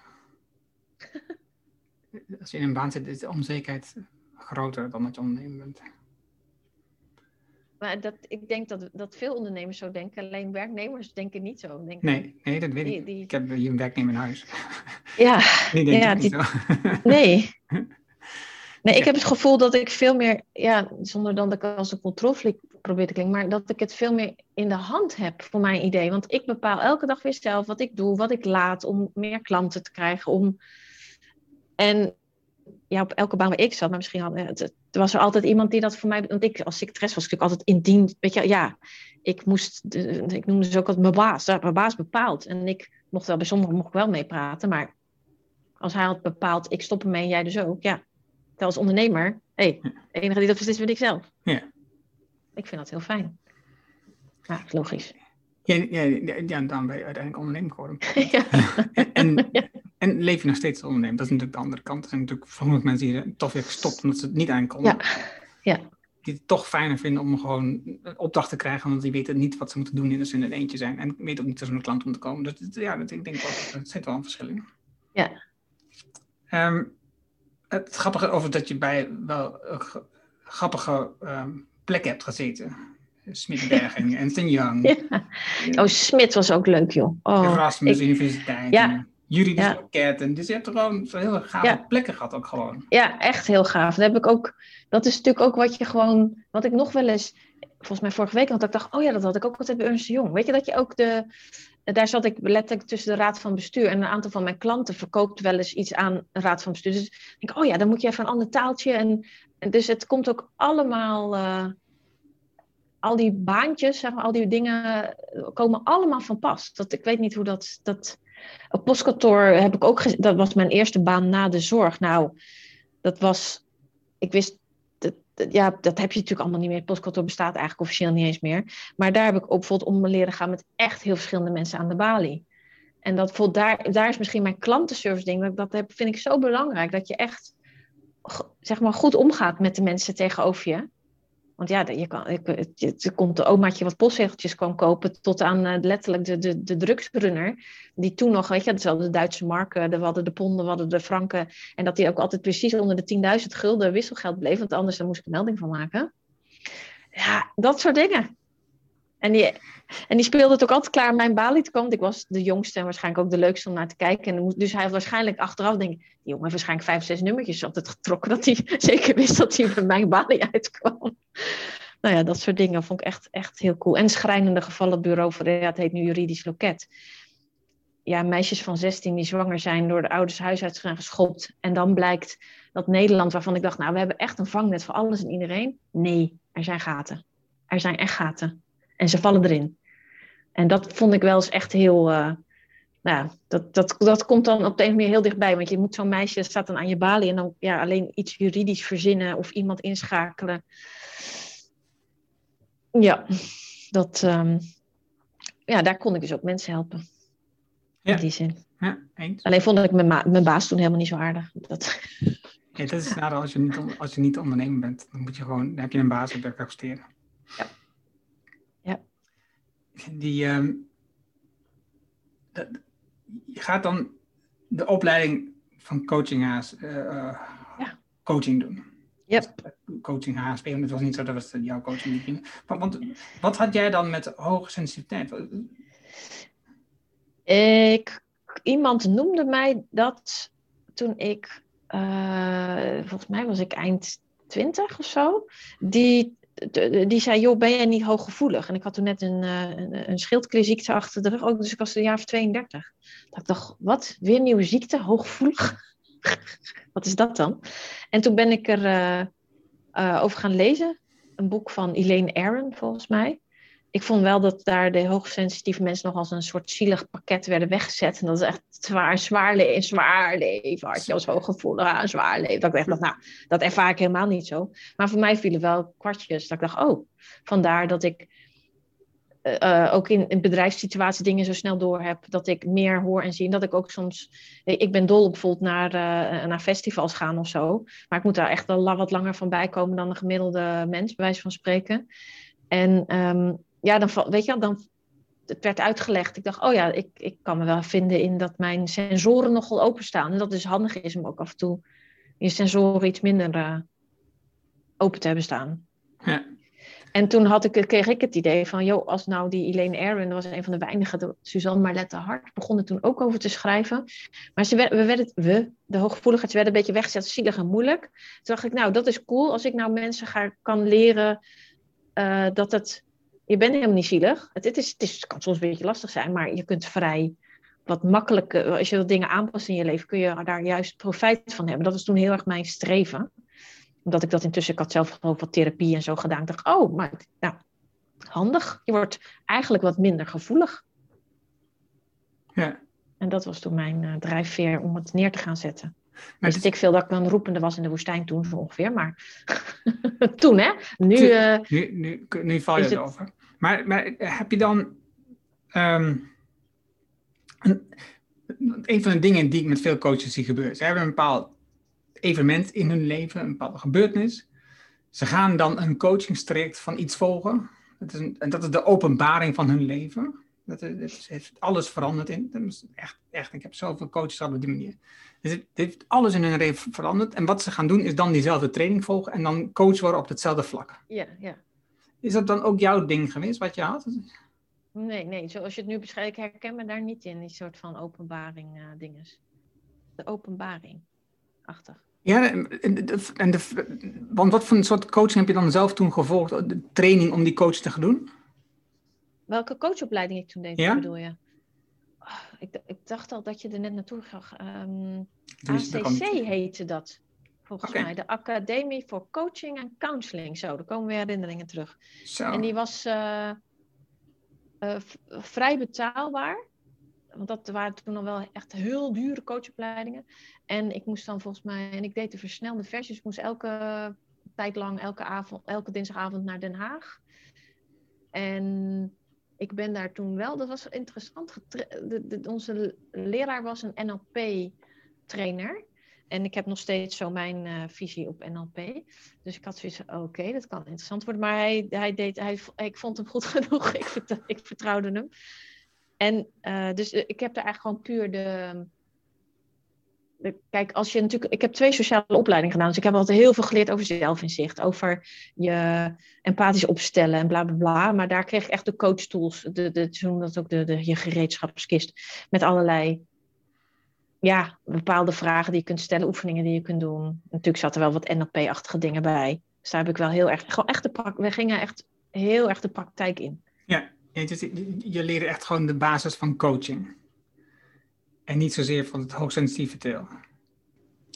Als je in een baan zit, is de onzekerheid groter dan dat je ondernemer bent. Maar dat, ik denk dat, dat veel ondernemers zo denken, alleen werknemers denken niet zo. Denken, nee, nee, dat weet ik. Ik heb hier een werknemer in huis. Ja, die denkt ja, die, zo. nee. Nee, ik heb het gevoel dat ik veel meer, ja, zonder dan dat ik als een controlfreak probeer te klinken, maar dat ik het veel meer in de hand heb voor mijn idee. Want ik bepaal elke dag weer zelf wat ik doe, wat ik laat om meer klanten te krijgen. Om... En ja, op elke baan waar ik zat, maar misschien had, het, er was er altijd iemand die dat voor mij. Want ik als secretaresse was natuurlijk altijd in dienst. Weet je, ja, ik moest. De, ik noemde ze ook altijd mijn baas. Mijn baas bepaalt. En ik mocht wel bij sommigen mocht ik wel meepraten. Maar als hij had bepaald, ik stop ermee en jij dus ook. Ja, als ondernemer, hé, hey, de enige die dat beslist ben ik zelf. Ja. Ik vind dat heel fijn. Ja, logisch. Ja, ja, ja, dan ben je uiteindelijk ondernemer geworden. ja. en, en leef je nog steeds als ondernemer. Dat is natuurlijk de andere kant. Er zijn natuurlijk sommige mensen die toch weer gestopt omdat ze het niet aankomen. Ja. ja. Die het toch fijner vinden om gewoon een opdracht te krijgen, want die weten niet wat ze moeten doen als ze in een eentje zijn. En weten ook niet als een klant om te komen. Dus ja, dat, ik denk wel, er zit wel een verschil in. Ja. Um, het grappige over dat je bij wel grappige um, plekken hebt gezeten. Smitbergen en Ten Young. Ja. Oh, Smit was ook leuk, joh. Oh, Erasmus Universiteit. Ja. Juridisch ja. En dus je hebt er gewoon zo heel gave plekken gehad ook gewoon. Ja, echt heel gaaf. Dat heb ik ook. Dat is natuurlijk ook wat je gewoon. Wat ik nog wel eens. Volgens mij vorige week, want ik dacht, oh ja, dat had ik ook altijd bij Ernst Jong. Weet je dat je ook de. Daar zat ik letterlijk tussen de raad van bestuur en een aantal van mijn klanten verkoopt wel eens iets aan een raad van bestuur. Dus ik denk, oh ja, dan moet je even een ander taaltje. En, dus het komt ook allemaal. Uh, al die baantjes, zeg maar, al die dingen komen allemaal van pas. Dat, ik weet niet hoe dat, dat postkantoor heb ik ook, dat was mijn eerste baan na de zorg. Nou, dat was, ik wist, dat, ja, dat heb je natuurlijk allemaal niet meer. Het postkantoor bestaat eigenlijk officieel niet eens meer. Maar daar heb ik ook bijvoorbeeld om leren gaan met echt heel verschillende mensen aan de balie. En dat daar, daar is misschien mijn klantenservice ding, dat, dat heb, vind ik zo belangrijk. Dat je echt, zeg maar, goed omgaat met de mensen tegenover je. Want ja, je kan, het, komt de omaatje wat postzegeltjes kwam kopen tot aan uh, letterlijk de, de, de drugsrunner. Die toen nog, weet je, dat hadden de Duitse marken, we hadden de ponden, hadden de franken. En dat die ook altijd precies onder de 10.000 gulden wisselgeld bleef. Want anders dan moest ik een melding van maken. Ja, dat soort dingen. En die, en speelde het ook altijd klaar om mijn balie te komen. Ik was de jongste en waarschijnlijk ook de leukste om naar te kijken. En dus hij had waarschijnlijk achteraf, denk die jongen heeft waarschijnlijk vijf, zes nummertjes altijd getrokken. Dat hij zeker wist dat hij bij mijn balie uitkwam. Nou ja, dat soort dingen vond ik echt, echt heel cool. En schrijnende gevallen bureau voor, ja, het heet nu juridisch loket. Ja, meisjes van 16 die zwanger zijn door de ouders huisarts gaan geschopt. En dan blijkt dat Nederland, waarvan ik dacht, nou, we hebben echt een vangnet voor alles en iedereen. Nee, er zijn gaten. Er zijn echt gaten. En ze vallen erin. En dat vond ik wel eens echt heel. Uh, nou, dat, dat, dat komt dan op de een manier heel dichtbij. Want je moet zo'n meisje, staat dan aan je balie. En dan ja, alleen iets juridisch verzinnen of iemand inschakelen. Ja, dat, um, ja, daar kon ik dus ook mensen helpen. Ja. In die zin. Ja, eens. Alleen vond ik mijn, mijn baas toen helemaal niet zo aardig. Dat... Ja, dat is als je niet, als je niet ondernemer bent. Dan moet je gewoon, dan heb je een baas op je accepteren. Ja die, um, dat, je gaat dan de opleiding van coaching HSP, Ja. coaching doen. Yep. Coaching HSP, want het was niet zo dat het jouw coaching. Want, want wat had jij dan met hoge sensitiviteit? Ik, iemand noemde mij dat toen ik, eh, volgens mij was ik eind twintig of zo, die, die zei, joh, ben jij niet hooggevoelig? En ik had toen net een, eh, een, een schildklierziekte achter de rug, ook, dus ik was een jaar of 32. Dat ik dacht, wat? Weer nieuwe ziekte? Hooggevoelig? wat is dat dan? En toen ben ik er eh, eh, over gaan lezen. Een boek van Elaine Aron, volgens mij ik vond wel dat daar de hoogsensitieve mensen nog als een soort zielig pakket werden weggezet. En dat is echt zwaar, zwaar leven, zwaar leven. Had je als hooggevoelig, ah, zwaar leven. Dat ik echt dacht, nou, dat ervaar ik helemaal niet zo. Maar voor mij vielen wel kwartjes. Dat ik dacht, oh, vandaar dat ik eh, eh, ook in, in bedrijfssituaties dingen zo snel door heb. Dat ik meer hoor en zie. Dat ik ook soms, ik ben dol op bijvoorbeeld naar, eh, naar festivals gaan of zo. Maar ik moet daar echt wel wat langer van bij komen dan een gemiddelde mens, bij wijze van spreken. En ehm, ja, dan, weet je wel, dan, het werd uitgelegd. Ik dacht, oh ja, ik, ik kan me wel vinden in dat mijn sensoren nogal openstaan. En dat is handig is om ook af en toe je sensoren iets minder eh, open te hebben staan. Ja. En toen had ik, kreeg ik het idee van, joh, als nou die Elaine Aron, dat was een van de weinigen, Suzanne Marlette Hart, begon er toen ook over te schrijven. Maar ze werd, we werden, we, de hooggevoeligheid, ze werden een beetje weggezet, zielig en moeilijk. Toen dacht ik, nou, dat is cool als ik nou mensen ga, kan leren eh, dat het, je bent helemaal niet zielig. Het, het, is, het, is, het kan soms een beetje lastig zijn, maar je kunt vrij wat makkelijker, als je wat dingen aanpast in je leven, kun je daar juist profijt van hebben. Dat was toen heel erg mijn streven. Omdat ik dat intussen, ik had zelf ook wat therapie en zo gedaan. Ik dacht, oh, maar nou, handig. Je wordt eigenlijk wat minder gevoelig. Ja. En dat was toen mijn eh, drijfveer om het neer te gaan zetten. Maar Wist ik veel dat ik een roepende was in de woestijn toen zo ongeveer, maar toen hè. Nu, eh, Nu, nu, nu val je het- erover. Maar, maar heb je dan. ehm, een, een van de dingen die ik met veel coaches zie gebeuren. Ze hebben een bepaald evenement in hun leven, een bepaalde gebeurtenis. Ze gaan dan een coachingstraject van iets volgen. Dat is een, en dat is de openbaring van hun leven. Dat, is- dat is- heeft alles veranderd in. Dat is echt, echt, ik heb zoveel coaches gehad op die manier. Dus het, heeft alles in hun leven veranderd. En wat ze gaan doen is dan diezelfde training volgen en dan coach worden op hetzelfde vlak. ja, ja. Is dat dan ook jouw ding geweest wat je had? Nee, nee, zoals je het nu beschrijft, ik herken me daar niet in, die soort van openbaring eh dinges. De openbaring. Achtig. Ja, en de, en de, want wat voor een soort coaching heb je dan zelf toen gevolgd? De training om die coach te gaan doen? Welke coachopleiding ik toen deed, Ja? bedoel je? Ah, ik, ik dacht al dat je er net naartoe ging. Dus kwam- ACC heette dat, volgens mij. De Academie voor Coaching en Counseling. Zo, daar komen weer herinneringen terug. Zo. En die was eh, eh, vrij betaalbaar. Want dat waren toen nog wel echt heel dure coachopleidingen. En ik moest dan volgens mij, en ik deed de versnelde versies, ik moest elke tijd lang, elke, avond, elke dinsdagavond naar Den Haag. En ik ben daar toen wel, dat was interessant. De, onze leraar was een NLP-trainer. En ik heb nog steeds zo mijn eh, visie op NLP. Dus ik had zoiets oké, dat kan interessant worden. Maar hij, hij deed, hij, ik vond hem goed genoeg. ik, vertrouw- ik vertrouwde hem. En eh, dus eh, ik heb daar eigenlijk gewoon puur de- Kijk, als je natuurlijk. Ik heb twee sociale opleidingen gedaan. Dus ik heb altijd heel veel geleerd over zelfinzicht. Over je empathisch opstellen en bla bla bla. Maar daar kreeg ik echt de coach tools. De, de, ze noemen dat ook de, de, je gereedschapskist. Met allerlei. Ja, bepaalde vragen die je kunt stellen, oefeningen die je kunt doen. Natuurlijk zaten er wel wat NLP-achtige dingen bij. Dus daar heb ik wel heel erg. Gewoon echt de we gingen echt heel erg de praktijk in. Ja, je, je, je leert echt gewoon de basis van coaching. En niet zozeer van het hoogsensitieve deel.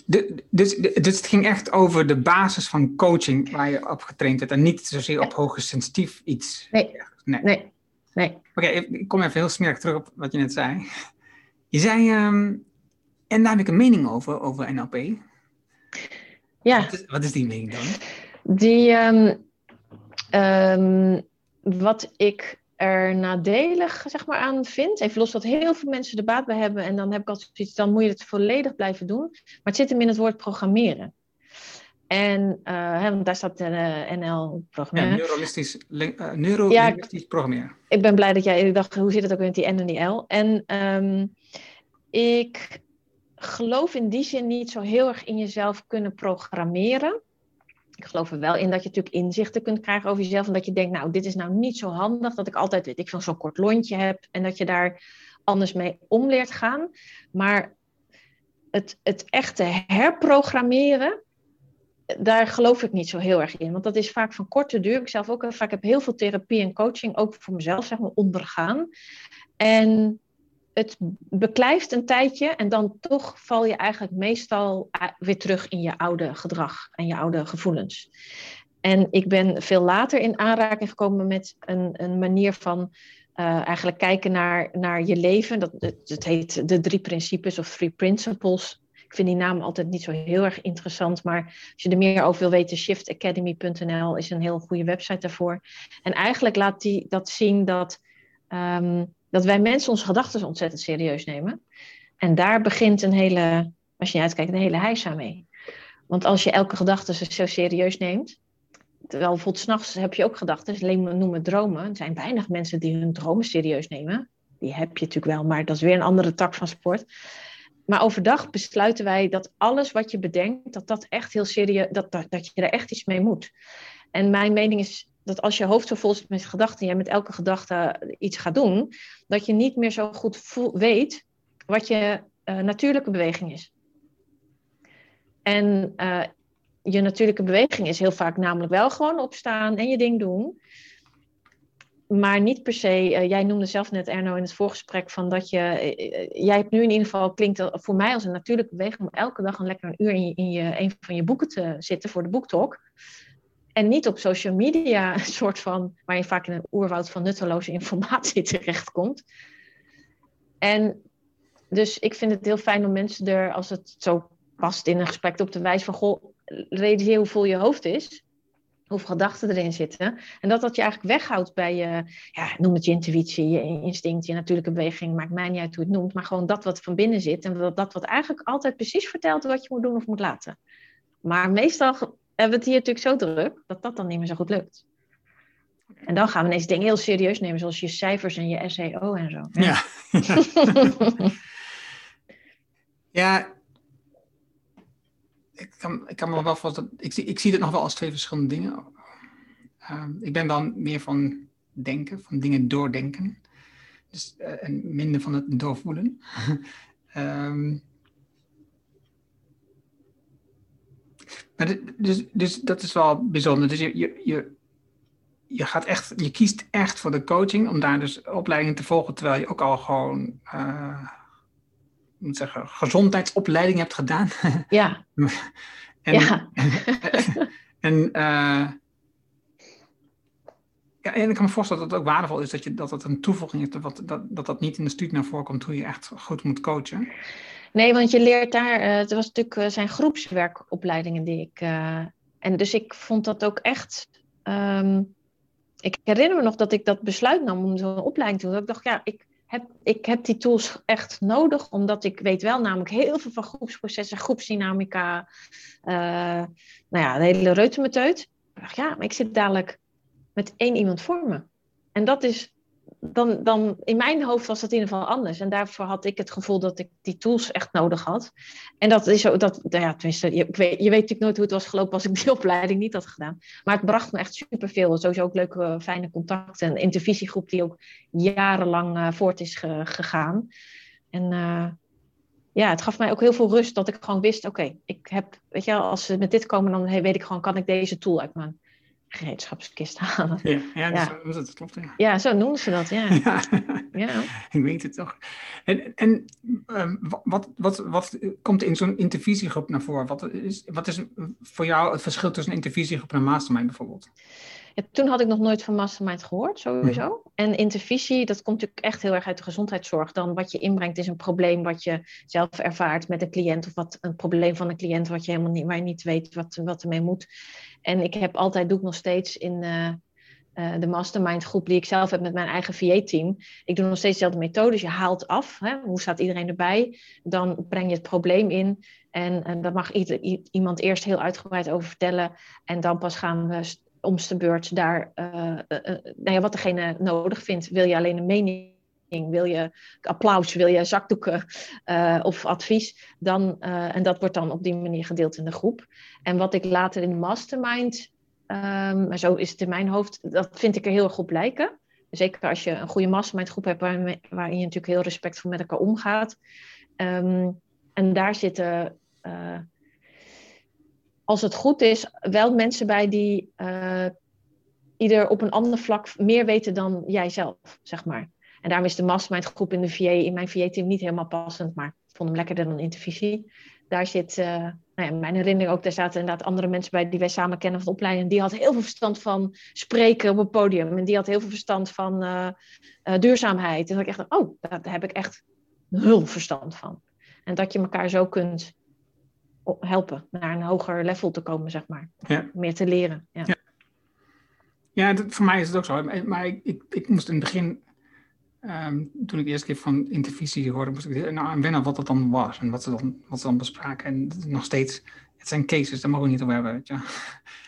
De, dus, de- dus het ging echt over de basis van coaching waar je op getraind werd. En niet zozeer op hoogsensitief iets. Nee. Nee. Nee, nee. Oké, ik kom even heel smerig terug op wat je net zei. Je zei, ehm, en daar heb ik een mening over, over NLP. Ja. Wat, is, wat is die mening dan? Die, ehm, ehm, wat ik er nadelig zeg maar, aan vind, even los dat heel veel mensen er baat bij hebben, en dan heb ik altijd zoiets, dan moet je het volledig blijven doen. Maar het zit hem in het woord programmeren. En, eh, hè, want daar staat eh, NL Ja, programmeren. neuralistisch, lin- eh, programmeren. ik ben blij dat jij, ik dacht, hoe zit het ook met die N en die L? En ehm, ik geloof in die zin niet zo heel erg in jezelf kunnen programmeren. Ik geloof er wel in dat je natuurlijk inzichten kunt krijgen over jezelf. En dat je denkt, nou, dit is nou niet zo handig dat ik altijd, weet ik, zo'n kort lontje heb. En dat je daar anders mee om leert gaan. Maar het, het echte herprogrammeren, daar geloof ik niet zo heel erg in. Want dat is vaak van korte duur. Ik zelf ook vaak heb heel veel therapie en coaching, ook voor mezelf, zeg maar, ondergaan. En het beklijft een tijdje en dan toch val je eigenlijk meestal eh, weer terug in je oude gedrag en je oude gevoelens. En ik ben veel later in aanraking gekomen met een, een manier van uh, eigenlijk kijken naar, naar je leven. Dat, het, heet de drie principes of three principles. Ik vind die naam altijd niet zo heel erg interessant, maar als je er meer over wil weten, shiftacademy.nl is een heel goede website daarvoor. En eigenlijk laat die dat zien dat ehm, dat wij mensen onze gedachten ontzettend serieus nemen. En daar begint een hele, als je niet uitkijkt, een hele heisa mee. Want als je elke gedachte zo serieus neemt, terwijl bijvoorbeeld s'nachts heb je ook gedachten, alleen noemen dromen. Er zijn weinig mensen die hun dromen serieus nemen. Die heb je natuurlijk wel, maar dat is weer een andere tak van sport. Maar overdag besluiten wij dat alles wat je bedenkt, dat dat echt heel serieus, dat, dat, dat je er echt iets mee moet. En mijn mening is dat als je hoofd zo vol zit met gedachten en jij met elke gedachte iets gaat doen, dat je niet meer zo goed weet wat je uh, natuurlijke beweging is. En uh, je natuurlijke beweging is heel vaak namelijk wel gewoon opstaan en je ding doen. Maar niet per se, uh, jij noemde zelf net Erno in het voorgesprek van dat je, jij hebt nu in ieder geval, klinkt voor mij als een natuurlijke beweging om elke dag een lekker een uur in, je, in je, een van je boeken te zitten voor de boektalk. En niet op social media, een soort van, waar je vaak in een oerwoud van nutteloze informatie terechtkomt. En dus ik vind het heel fijn om mensen er, als het zo past in een gesprek, op te wijzen van, goh, realiseer hoe vol je hoofd is. Hoeveel gedachten erin zitten. En dat dat je eigenlijk weghoudt bij je, ja, noem het je intuïtie, je instinct, je natuurlijke beweging. Maakt mij niet uit hoe het noemt. Maar gewoon dat wat van binnen zit. En dat, dat wat eigenlijk altijd precies vertelt wat je moet doen of moet laten. Maar meestal hebben we het hier natuurlijk zo druk dat dat dan niet meer zo goed lukt. En dan gaan we ineens dingen heel serieus nemen, zoals je cijfers en je SEO en zo. Ja. Ja, ik, kan, ik kan me wel vast. Ik, zie, ik zie het nog wel als twee verschillende dingen. Uh, ik ben dan meer van denken, van dingen doordenken. Dus, uh, en minder van het doorvoelen. um, Maar dus, dus dat is wel bijzonder. Dus je, je, je, je, gaat echt, je kiest echt voor de coaching om daar dus opleidingen te volgen, terwijl je ook al gewoon uh, moet zeggen, gezondheidsopleiding hebt gedaan. Ja. en, ja. en, uh, ja, en ik kan me voorstellen dat het ook waardevol is dat je, dat het een toevoeging is, dat dat, dat, dat niet in de studie naar voren komt hoe je echt goed moet coachen. Nee, want je leert daar, uh, het was natuurlijk uh, zijn groepswerkopleidingen die ik. Uh, en dus ik vond dat ook echt. Um, ik herinner me nog dat ik dat besluit nam om zo'n opleiding te doen. Ik dacht, ja, ik heb, ik heb die tools echt nodig, omdat ik weet wel namelijk heel veel van groepsprocessen, groepsdynamica, nou ja, de hele reutemeteut. Ik dacht, ja, maar ik zit dadelijk met één iemand voor me. En dat is dan, dan in mijn hoofd was dat in ieder geval anders. En daarvoor had ik het gevoel dat ik die tools echt nodig had. En dat is zo, dat, nou ja, tenminste, je, weet, je weet natuurlijk nooit hoe het was gelopen als ik die opleiding niet had gedaan. Maar het bracht me echt superveel. Sowieso ook leuke, fijne contacten. Een intervisiegroep die ook jarenlang uh, voort is ge, gegaan. En uh, ja, het gaf mij ook heel veel rust dat ik gewoon wist, oké, ik heb, weet je, als ze met dit komen, dan weet ik gewoon, kan ik deze tool uit gereedschapskist halen. Ja, ja, ja. Dat, dat, klopt. Ja. ja, zo noemen ze dat, ja. ja. ja. Ik weet het toch. En, en um, wat, wat, wat komt in zo'n intervisiegroep naar voren? Wat is, wat is voor jou het verschil tussen een intervisiegroep en een mastermind bijvoorbeeld? Ja, toen had ik nog nooit van mastermind gehoord, sowieso. Mm. En intervisie, dat komt natuurlijk echt heel erg uit de gezondheidszorg. Dan wat je inbrengt is een probleem wat je zelf ervaart met een cliënt. Of wat een probleem van een cliënt wat je helemaal niet, waar je niet weet wat, wat ermee moet. En ik heb altijd, doe ik nog steeds in uh, uh, de mastermind groep die ik zelf heb met mijn eigen VA-team. Ik doe nog steeds dezelfde methode. Dus je haalt af, hè, hoe staat iedereen erbij? Dan breng je het probleem in. En, en daar mag ieder, iemand eerst heel uitgebreid over vertellen. En dan pas gaan we om beurt daar, uh, nou ja, wat degene nodig vindt. Wil je alleen een mening wil je applaus, wil je zakdoeken of advies, dan, en dat wordt dan op die manier gedeeld in de groep. En wat ik later in de mastermind, um, maar zo is het in mijn hoofd, dat vind ik er heel erg op lijken. Zeker als je een goede mastermind groep hebt waarin, je natuurlijk heel respectvol met elkaar omgaat. Um, en daar zitten, als het goed is, wel mensen bij die ieder op een ander vlak meer weten dan jijzelf, zeg maar. En daarom is de mastermind groep in de VA, in mijn VA-team niet helemaal passend, maar ik vond hem lekkerder dan intervisie. Daar zit, uh, nou ja, mijn herinnering ook, daar zaten inderdaad andere mensen bij die wij samen kennen van de opleiding. Die had heel veel verstand van spreken op het podium. En die had heel veel verstand van uh, duurzaamheid. En dat ik echt, oh, daar heb ik echt nul verstand van. En dat je elkaar zo kunt helpen naar een hoger level te komen, zeg maar. Ja. Meer te leren. Ja. ja. Ja, dat, voor mij is het ook zo. Maar ik, ik, ik moest in het begin, ehm, toen ik de eerste keer van intervisie hoorde, moest ik nou, aan wennen wat dat dan was en wat ze dan, wat ze dan bespraken. En nog steeds, het zijn cases, daar mogen we niet over hebben. Weet je.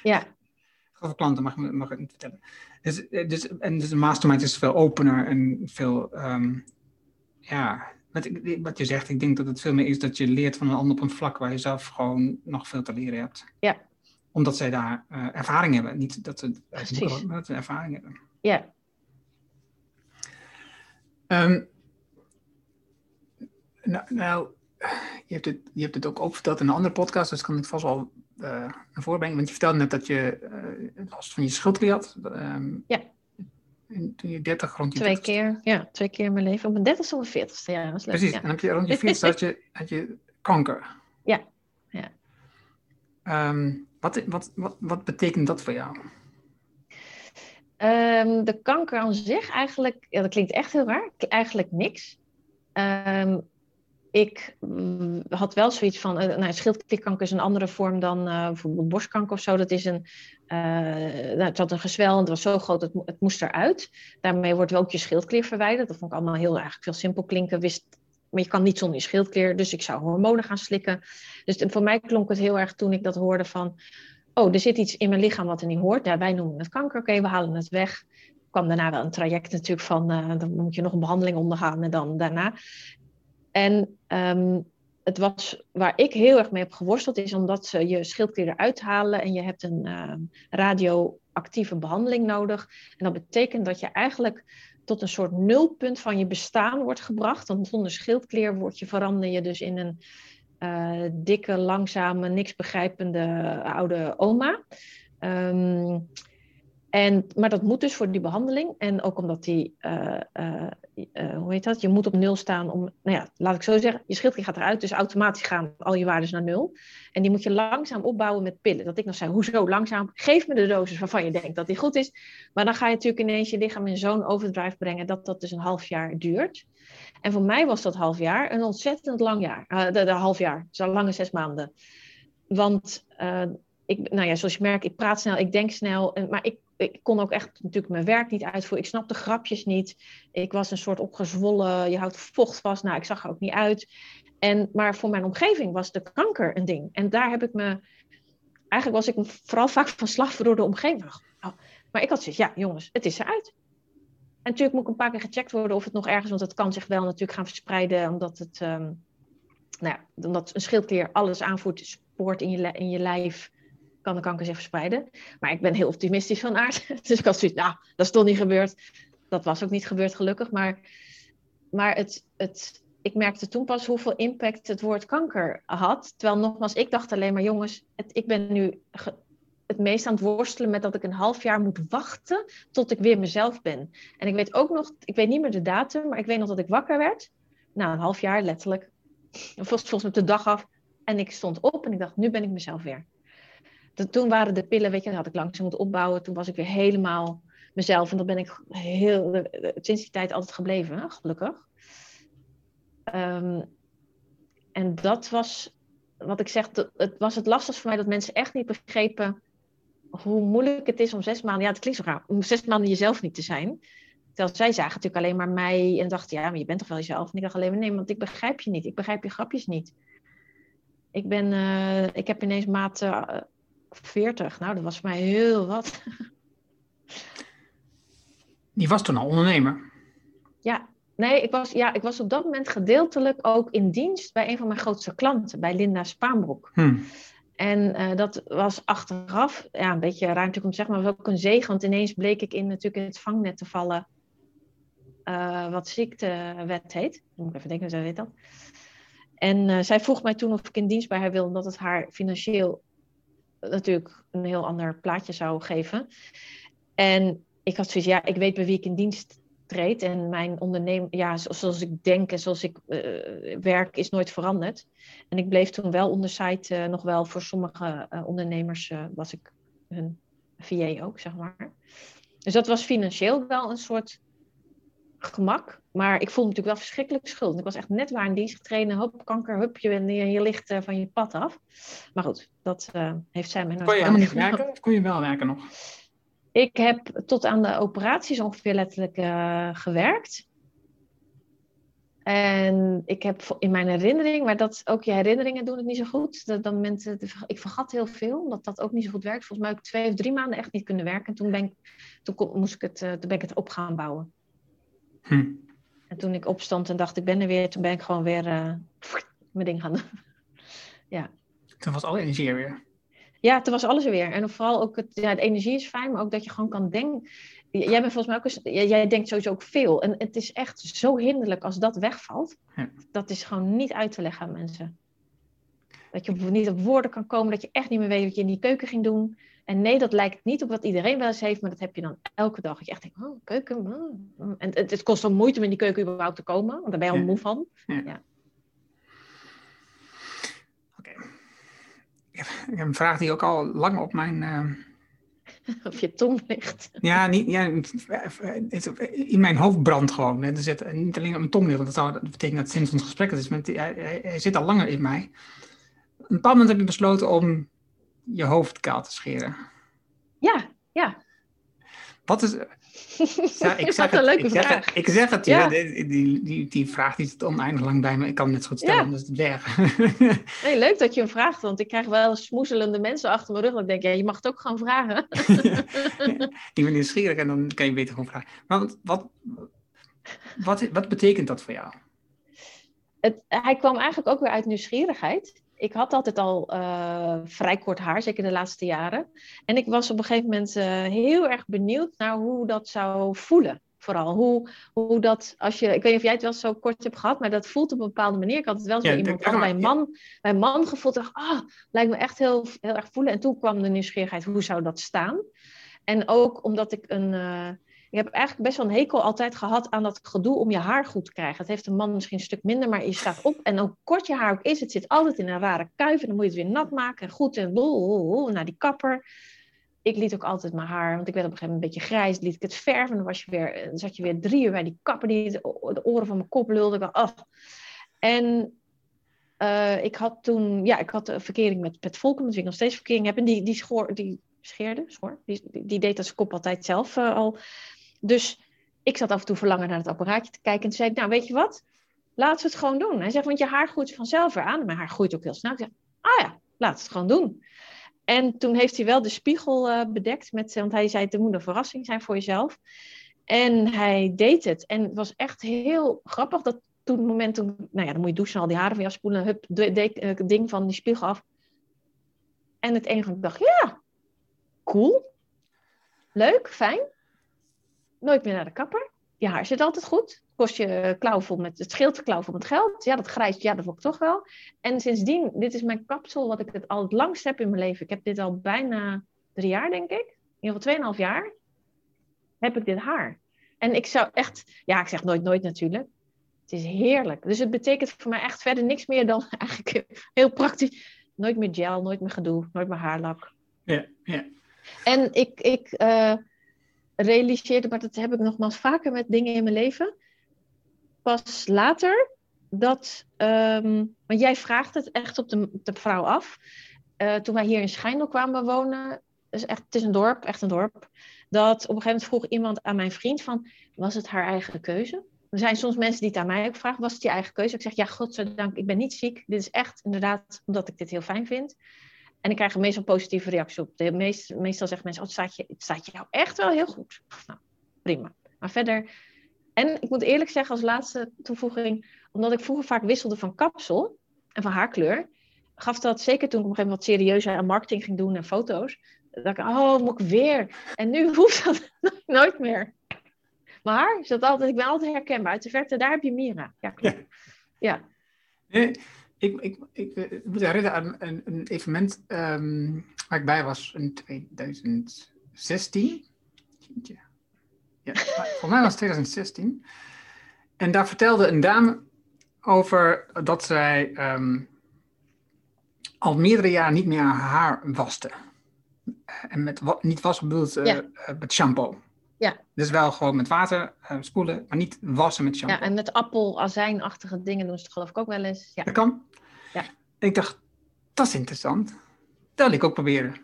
Ja. Over klanten mag, mag ik niet vertellen. Dus, eh, dus, en dus de mastermind is veel opener en veel, um, ja, wat, wat je zegt, ik denk dat het veel meer is dat je leert van een ander op een vlak waar je zelf gewoon nog veel te leren hebt. Ja, omdat zij daar uh, ervaring hebben. Niet dat ze, maar dat ze ervaring hebben. Ja. Um, nou, nou, je hebt, het, je hebt het ook, ook verteld in een andere podcast, dus kan ik vast wel uh, naar voren brengen. Want je vertelde net dat je uh, last van je schildklier had. Um, ja. Toen je 30 rond je Twee keer, ja, twee keer in mijn leven. Op mijn 30 of mijn 40ste, ja, dat was leuk. Precies, ja. en heb je rond je 40 had je, had je kanker. Ja, ja. Um, wat, wat, wat, wat betekent dat voor jou? Um, de kanker aan zich eigenlijk, ja, dat klinkt echt heel raar, eigenlijk niks. Um, ik mm, had wel zoiets van, uh, nou, schildklierkanker is een andere vorm dan uh, bijvoorbeeld borstkanker of zo. Dat is een, uh, het had een gezwel en het was zo groot, het, het moest eruit. Daarmee wordt wel ook je schildklier verwijderd. Dat vond ik allemaal heel eigenlijk veel simpel klinken. Wist, maar je kan niet zonder je schildklier, dus ik zou hormonen gaan slikken. Dus voor mij klonk het heel erg toen ik dat hoorde van, oh, er zit iets in mijn lichaam wat er niet hoort. Ja, wij noemen het kanker, oké, we halen het weg. Kwam daarna wel een traject natuurlijk van, dan moet je nog een behandeling ondergaan en dan daarna. En um, het was waar ik heel erg mee heb geworsteld, is omdat ze je schildklier eruit halen en je hebt een uh, radioactieve behandeling nodig. En dat betekent dat je eigenlijk tot een soort nulpunt van je bestaan wordt gebracht. Want zonder schildklier word je, verander je dus in een uh, dikke, langzame, niks begrijpende oude oma. Um, en, maar dat moet dus voor die behandeling. En ook omdat die, uh, uh, hoe heet dat? Je moet op nul staan om, nou ja, laat ik zo zeggen, je schildklier gaat eruit, dus automatisch gaan al je waarden naar nul. En die moet je langzaam opbouwen met pillen. Dat ik nog zei, hoezo langzaam? Geef me de dosis waarvan je denkt dat die goed is. Maar dan ga je natuurlijk ineens je lichaam in zo'n overdrive brengen dat dat dus een half jaar duurt. En voor mij was dat half jaar een ontzettend lang jaar. Uh, de, de, half jaar, zo'n lange zes maanden. Want uh, ik, nou ja, zoals je merkt, ik praat snel, ik denk snel. Maar ik, ik kon ook echt natuurlijk mijn werk niet uitvoeren. Ik snapte grapjes niet. Ik was een soort opgezwollen, je houdt vocht vast. Nou, ik zag er ook niet uit. En, maar voor mijn omgeving was de kanker een ding. En daar heb ik me... Eigenlijk was ik vooral vaak van slag door de omgeving. Oh, maar ik had zoiets, ja jongens, het is eruit. En natuurlijk moet ik een paar keer gecheckt worden of het nog ergens, want het kan zich wel natuurlijk gaan verspreiden, omdat het, um, nou ja, omdat een schildklier alles aanvoert, spoort in je, in je lijf, kan de kanker zich verspreiden. Maar ik ben heel optimistisch van aard, dus ik had zoiets, nou, dat is toch niet gebeurd. Dat was ook niet gebeurd, gelukkig. Maar, maar het, het, ik merkte toen pas hoeveel impact het woord kanker had. Terwijl nogmaals, ik dacht alleen maar, jongens, ik ben nu het meest aan het worstelen met dat ik een half jaar moet wachten tot ik weer mezelf ben. En ik weet ook nog, ik weet niet meer de datum, maar ik weet nog dat ik wakker werd. Nou, een half jaar letterlijk. Volgens, volgens mij de dag af. En ik stond op en ik dacht, nu ben ik mezelf weer. Toen waren de pillen, weet je, dat had ik langzaam moeten opbouwen. Toen was ik weer helemaal mezelf. En dat ben ik heel, sinds die tijd altijd gebleven, gelukkig. Um, en dat was, wat ik zeg, het was het lastigst voor mij dat mensen echt niet begrepen hoe moeilijk het is om zes maanden, ja, het klinkt zo raar, om zes maanden jezelf niet te zijn. Terwijl zij zagen natuurlijk alleen maar mij en dachten, ja, maar je bent toch wel jezelf? En ik dacht alleen maar, nee, want ik begrijp je niet. Ik begrijp je grapjes niet. Ik ben, uh, ik heb ineens maat uh, 40. Nou, dat was voor mij heel wat. Die was toen al ondernemer. Ja, Nee, ik was, ja, ik was op dat moment gedeeltelijk ook in dienst bij een van mijn grootste klanten, bij Linda Spaanbroek. Hm. En uh, dat was achteraf, ja, een beetje natuurlijk om te zeggen, maar was ook een zegen. Want ineens bleek ik in natuurlijk het vangnet te vallen, uh, wat ziektewet heet. Ik moet even denken, zij weet dat. En uh, zij vroeg mij toen of ik in dienst bij haar wilde, omdat het haar financieel natuurlijk een heel ander plaatje zou geven. En ik had zoiets, ja, ik weet bij wie ik in dienst treed. En mijn onderneming, ja, zoals ik denk en zoals ik uh, werk, is nooit veranderd. En ik bleef toen wel onder uh, nog wel voor sommige uh, ondernemers, was ik hun VA ook, zeg maar. Dus dat was financieel wel een soort gemak. Maar ik voelde me natuurlijk wel verschrikkelijk schuldig. Ik was echt net waar in dienst getraind. Hop, kanker, hupje, en je, je ligt van je pad af. Maar goed, dat heeft zij mij nooit Kon je helemaal niet werken? Of kon je wel werken nog? Ik heb tot aan de operaties ongeveer letterlijk uh, gewerkt. En ik heb in mijn herinnering, maar dat ook je herinneringen doen het niet zo goed. Dat, dat mensen, ik vergat heel veel, omdat dat ook niet zo goed werkt. Volgens mij heb ik twee of drie maanden echt niet kunnen werken. En toen ben ik, toen moest ik het, toen ben ik het op gaan bouwen. Hm. En toen ik opstond en dacht ik ben er weer, toen ben ik gewoon weer uh, mijn ding gaan doen. ja. Toen was alle energie er weer. Ja, toen was alles er weer. En vooral ook, het, ja, de energie is fijn, maar ook dat je gewoon kan denken. Jij bent volgens mij ook eens, jij denkt sowieso ook veel. En het is echt zo hinderlijk als dat wegvalt. Ja. Dat is gewoon niet uit te leggen aan mensen. Dat je niet op woorden kan komen, dat je echt niet meer weet wat je in die keuken ging doen. En nee, dat lijkt niet op wat iedereen wel eens heeft, maar dat heb je dan elke dag. Dat je echt denkt, oh, keuken. Oh. En het, het kost dan moeite om in die keuken überhaupt te komen, want daar ben je al Ja. moe van. Ja. Ja. Oké. Ik heb, ik heb een vraag die ook al lang op mijn. eh, Of je tong ligt. ja, niet, ja, het- in mijn hoofd brandt gewoon. hè. Er zit niet alleen op mijn tong ligt, want dat, zou, dat betekent dat sinds ons gesprek het is. Met, hij, hij, zit al langer in mij. Op een bepaald moment heb je besloten om je hoofd kaal te scheren. Ja, ja. Wat is. Ja, ik zeg een het, leuke ik zeg vraag. Het, ik zeg het Ja. die, die, die, die vraag die zit oneindig lang bij me. Ik kan het net zo goed stellen, Ja. dus het weg. Nee, leuk dat je hem vraagt, want ik krijg wel smoezelende mensen achter mijn rug. Ik denk, ja, je mag het ook gewoon vragen. ik ben nieuwsgierig en dan kan je beter gewoon vragen. Maar wat, wat, wat, wat betekent dat voor jou? Het, hij kwam eigenlijk ook weer uit nieuwsgierigheid. Ik had altijd al eh, vrij kort haar, zeker de laatste jaren. En ik was op een gegeven moment eh, heel erg benieuwd naar hoe dat zou voelen. Vooral hoe, hoe dat, als je, ik weet niet of jij het wel zo kort hebt gehad, maar dat voelt op een bepaalde manier. Ik had het wel zo Ja, iemand van bij een man, bij een man gevoeld. dacht, ah, lijkt me echt heel, heel erg voelen. En toen kwam de nieuwsgierigheid, hoe zou dat staan? En ook omdat ik een, eh, ik heb eigenlijk best wel een hekel altijd gehad aan dat gedoe om je haar goed te krijgen. Het heeft een man misschien een stuk minder, maar je staat op. En hoe kort je haar ook is, het zit altijd in een rare kuif. En dan moet je het weer nat maken en goed en naar die kapper. Ik liet ook altijd mijn haar, want ik werd op een gegeven moment een beetje grijs, liet ik het verven. En dan, was je weer, zat je weer drie uur bij die kapper die de, oren van mijn kop lulde. Ik oh. En eh, ik had toen, ja, ik had een verkering met Pet Volken, met wie ik nog steeds verkering heb. En die, die, schoor, die scheerde, schoor, die, die, deed dat zijn kop altijd zelf eh, al. Dus ik zat af en toe verlangen naar het apparaatje te kijken. En toen zei ik, nou weet je wat, laten we het gewoon doen. Hij zegt, want je haar groeit vanzelf weer aan. Mijn haar groeit ook heel snel. Ik zeg, ah ja, laat het gewoon doen. En toen heeft hij wel de spiegel eh, bedekt. Met, want hij zei, het moet een verrassing zijn voor jezelf. En hij deed het. En het was echt heel grappig dat toen het moment toen... Nou ja, dan moet je douchen, al die haren van jou spoelen. Hup, de- eh, het ding van die spiegel af. En het enige ik dacht, ja, cool. Leuk, fijn. Nooit meer naar de kapper. Je haar zit altijd goed. Kost je klauwvol met, het scheelt de klauwvol met geld. Ja, dat grijs, ja, dat vond ik toch wel. En sindsdien, dit is mijn kapsel wat ik het al het langst heb in mijn leven. Ik heb dit al bijna drie jaar, denk ik. In ieder geval tweeënhalf jaar heb ik dit haar. En ik zou echt, ja, ik zeg nooit nooit natuurlijk. Het is heerlijk. Dus het betekent voor mij echt verder niks meer dan eigenlijk heel praktisch. Nooit meer gel, nooit meer gedoe, nooit meer haarlak. Ja, ja. En ik, ik eh, realiseerde, maar dat heb ik nogmaals vaker met dingen in mijn leven. Pas later dat, want jij vraagt het echt op de, de vrouw af. Eh, toen wij hier in Schijndel kwamen wonen, is echt, het is een dorp, echt een dorp. Dat op een gegeven moment vroeg iemand aan mijn vriend van, was het haar eigen keuze? Er zijn soms mensen die het aan mij ook vragen, was het je eigen keuze? Ik zeg, ja, godzijdank, ik ben niet ziek. Dit is echt inderdaad omdat ik dit heel fijn vind. En ik krijg meestal positieve reactie op. De meest, meestal zeggen mensen, oh, het, staat je, het staat jou echt wel heel goed. Nou, prima. Maar verder En ik moet eerlijk zeggen, als laatste toevoeging, omdat ik vroeger vaak wisselde van kapsel en van haarkleur, gaf dat zeker toen ik op een gegeven moment wat serieuzer aan marketing ging doen en foto's. Dat ik, oh, moet ik weer? En nu hoeft dat nooit meer. Maar is dat altijd, ik ben altijd herkenbaar. Uit de verte, daar heb je Mira. Ja, klopt. Ja. Nee, ik, ik, ik, ik moet herinneren aan een, een evenement ehm, waar ik bij was in 2016. Jeetje. Ja, voor mij was het 2016. En daar vertelde een dame over dat zij ehm, al meerdere jaren niet meer haar haar waste. En met wat niet was bedoeld uh, Ja. eh, met shampoo. Ja. Dus wel gewoon met water eh, spoelen, maar niet wassen met shampoo. ja, en met appel-azijnachtige dingen doen ze het geloof ik ook wel eens. Ja. Dat kan. Ja. Ik dacht, dat is interessant. Dat wil ik ook proberen.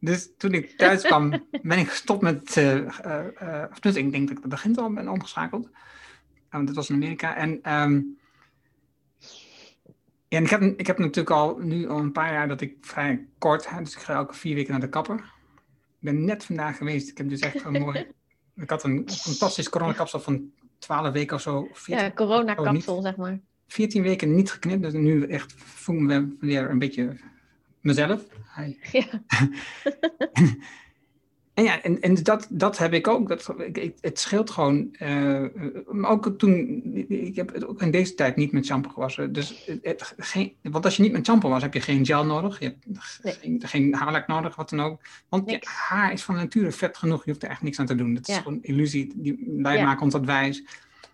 Dus toen ik thuis kwam, ben ik gestopt met. eh, eh, of dus ik denk dat ik het begin al ben omgeschakeld. Want dat was in Amerika. En, ehm, ja, en ik, heb, ik heb natuurlijk al nu al een paar jaar dat ik vrij kort. Dus ik ga elke vier weken naar de kapper. Ik ben net vandaag geweest. Ik heb dus echt een mooi. Ik had een fantastisch coronakapsel van 12 weken of zo. 14 Ja, corona-kapsel, zeg maar. 14 weken niet geknipt, dus nu echt voel ik me weer een beetje mezelf. Hi. Ja. En ja, en, en dat, dat heb ik ook. Dat, ik, het scheelt gewoon. eh, maar ook toen, ik heb het ook in deze tijd niet met shampoo gewassen. Dus het, geen, want als je niet met shampoo was, heb je geen gel nodig. Je hebt Nee. geen, geen haarlak nodig, wat dan ook. Want je haar is van nature vet genoeg. Je hoeft er echt niks aan te doen. Dat is Ja. gewoon een illusie. Die, wij Ja. maken ons dat wijs.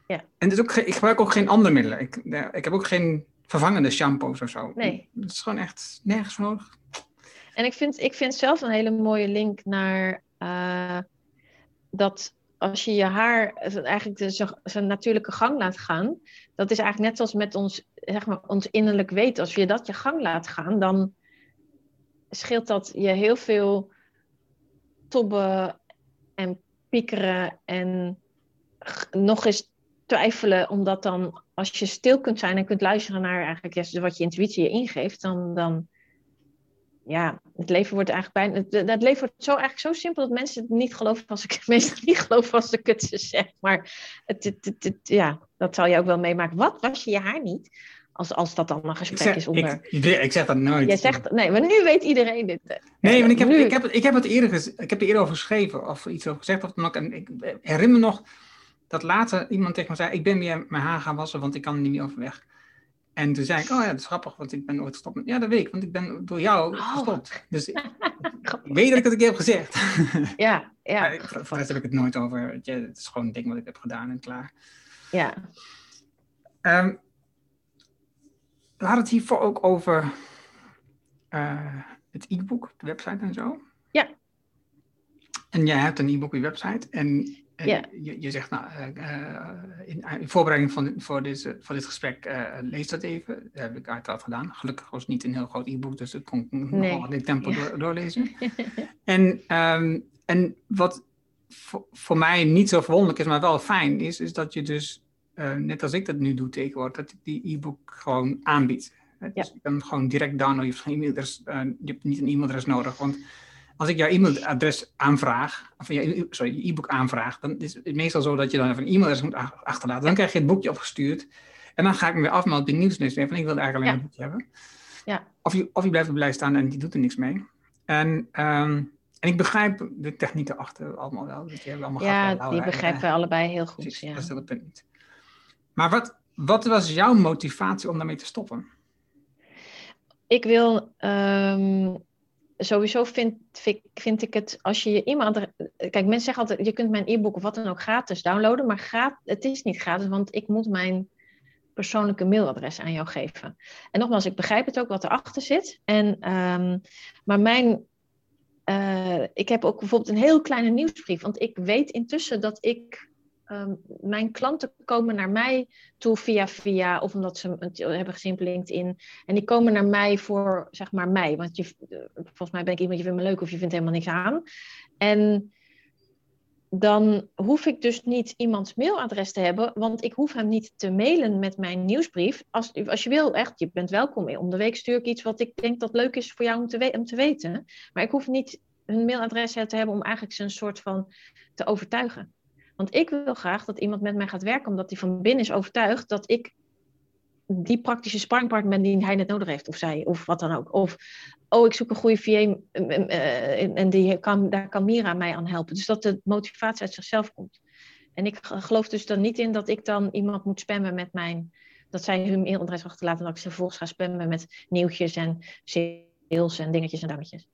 Ja. En is ook, ik gebruik ook geen andere middelen. Ik, eh, ik heb ook geen vervangende shampoos of zo. Nee. Het is gewoon echt nergens voor nodig. En ik vind, ik vind zelf een hele mooie link naar eh, dat als je je haar eigenlijk de, zijn natuurlijke gang laat gaan, dat is eigenlijk net als met ons, zeg maar, ons innerlijk weten. Als je dat je gang laat gaan, dan scheelt dat je heel veel tobben en piekeren en nog eens twijfelen, omdat dan als je stil kunt zijn en kunt luisteren naar eigenlijk wat je intuïtie je ingeeft, dan, dan ja, het leven wordt eigenlijk bijna. Het, het leven wordt zo, eigenlijk zo simpel dat mensen het niet geloven als ik meestal niet geloven als ik het ze zeg. Maar het, het, het- het- ja, dat zal je ook wel meemaken. Wat was je je haar niet? Als, als dat dan een gesprek zeg, is onder. ik, ik zeg dat nooit. Jij zegt, nee, maar nu weet iedereen dit. Nee, want ik heb, Nu- ik heb, ik heb het eerder, ik heb er eerder over geschreven of iets over gezegd. Of dan ook, en ik herinner me nog dat later iemand tegen me zei: Ik ben weer mijn haar gaan wassen, want ik kan er niet meer overweg. En toen zei ik: Oh ja, dat is grappig, want ik ben ooit gestopt. met- Ja, dat weet ik, want ik ben door jou Oh. gestopt. Dus ik weet dat ik het een keer heb gezegd. Ja, ja. Voor rest heb ik het nooit over. je, het is gewoon een ding wat ik heb gedaan en klaar. ja. Ehm, we hadden het hiervoor ook over eh, het e-book, de website en zo. Ja. En jij hebt een e-book op je website. En, en Ja. je, je zegt, nou, eh, eh, in, in voorbereiding van, voor, deze, voor dit gesprek, eh, lees dat even. Dat heb ik uiteraard gedaan. Gelukkig was het niet een heel groot e-book, dus ik kon nog Nee. wel in tempo Ja. door- doorlezen. en, ehm, en wat voor, voor mij niet zo verwonderlijk is, maar wel fijn is, is dat je dus, eh, net als ik dat nu doe tegenwoordig, dat ik die e-book gewoon aanbied. Hè, Dus je kan gewoon direct downloaden, je hebt, geen e-mailadres, eh, je hebt niet een e-mailadres nodig. Want als ik jouw e-mailadres aanvraag, of je, sorry, je e-book aanvraag, dan is het meestal zo dat je dan even een e-mailadres moet ach- achterlaten. Dan krijg je het boekje opgestuurd. En dan ga ik me weer afmelden op die nieuwslezer. Van ik wil eigenlijk alleen Ja. een boekje hebben. Ja. Of, je, of je blijft erbij staan en die doet er niks mee. En, ehm, en ik begrijp de techniek erachter allemaal wel. Dat je allemaal ja, eh, die begrijpen we allebei heel goed. Precies, Ja. dat is het punt niet. Maar wat, wat was jouw motivatie om daarmee te stoppen? Ik wil ehm, sowieso vind, vind, vind ik het als je je e-mailadres. Kijk, mensen zeggen altijd: je kunt mijn e-book of wat dan ook gratis downloaden, maar het is niet gratis, want ik moet mijn persoonlijke mailadres aan jou geven. En nogmaals, ik begrijp het ook wat erachter zit. En, ehm, maar mijn. eh, ik heb ook bijvoorbeeld een heel kleine nieuwsbrief, want ik weet intussen dat ik. Ehm, mijn klanten komen naar mij toe via via, of omdat ze hebben gezien op LinkedIn. En die komen naar mij voor, zeg maar, mij. Want je, eh, volgens mij ben ik iemand, je vindt me leuk of je vindt helemaal niks aan. En dan hoef ik dus niet iemands mailadres te hebben, want ik hoef hem niet te mailen met mijn nieuwsbrief. Als, als je wil, echt, je bent welkom. Om de week stuur ik iets wat ik denk dat leuk is voor jou om te, om te weten. Maar ik hoef niet hun mailadres te hebben om eigenlijk ze een soort van te overtuigen. Want ik wil graag dat iemand met mij gaat werken, omdat hij van binnen is overtuigd dat ik die praktische sparringpartner ben die hij net nodig heeft, of zij, of wat dan ook. Of, oh, ik zoek een goede VA uh, en die kan, daar kan Mira mij aan helpen. Dus dat de motivatie uit zichzelf komt. En ik geloof dus dan niet in dat ik dan iemand moet spammen met mijn, dat zij hun e-mailadres achterlaten en dat ik ze vervolgens ga spammen met nieuwtjes en sales en dingetjes en dangetjes.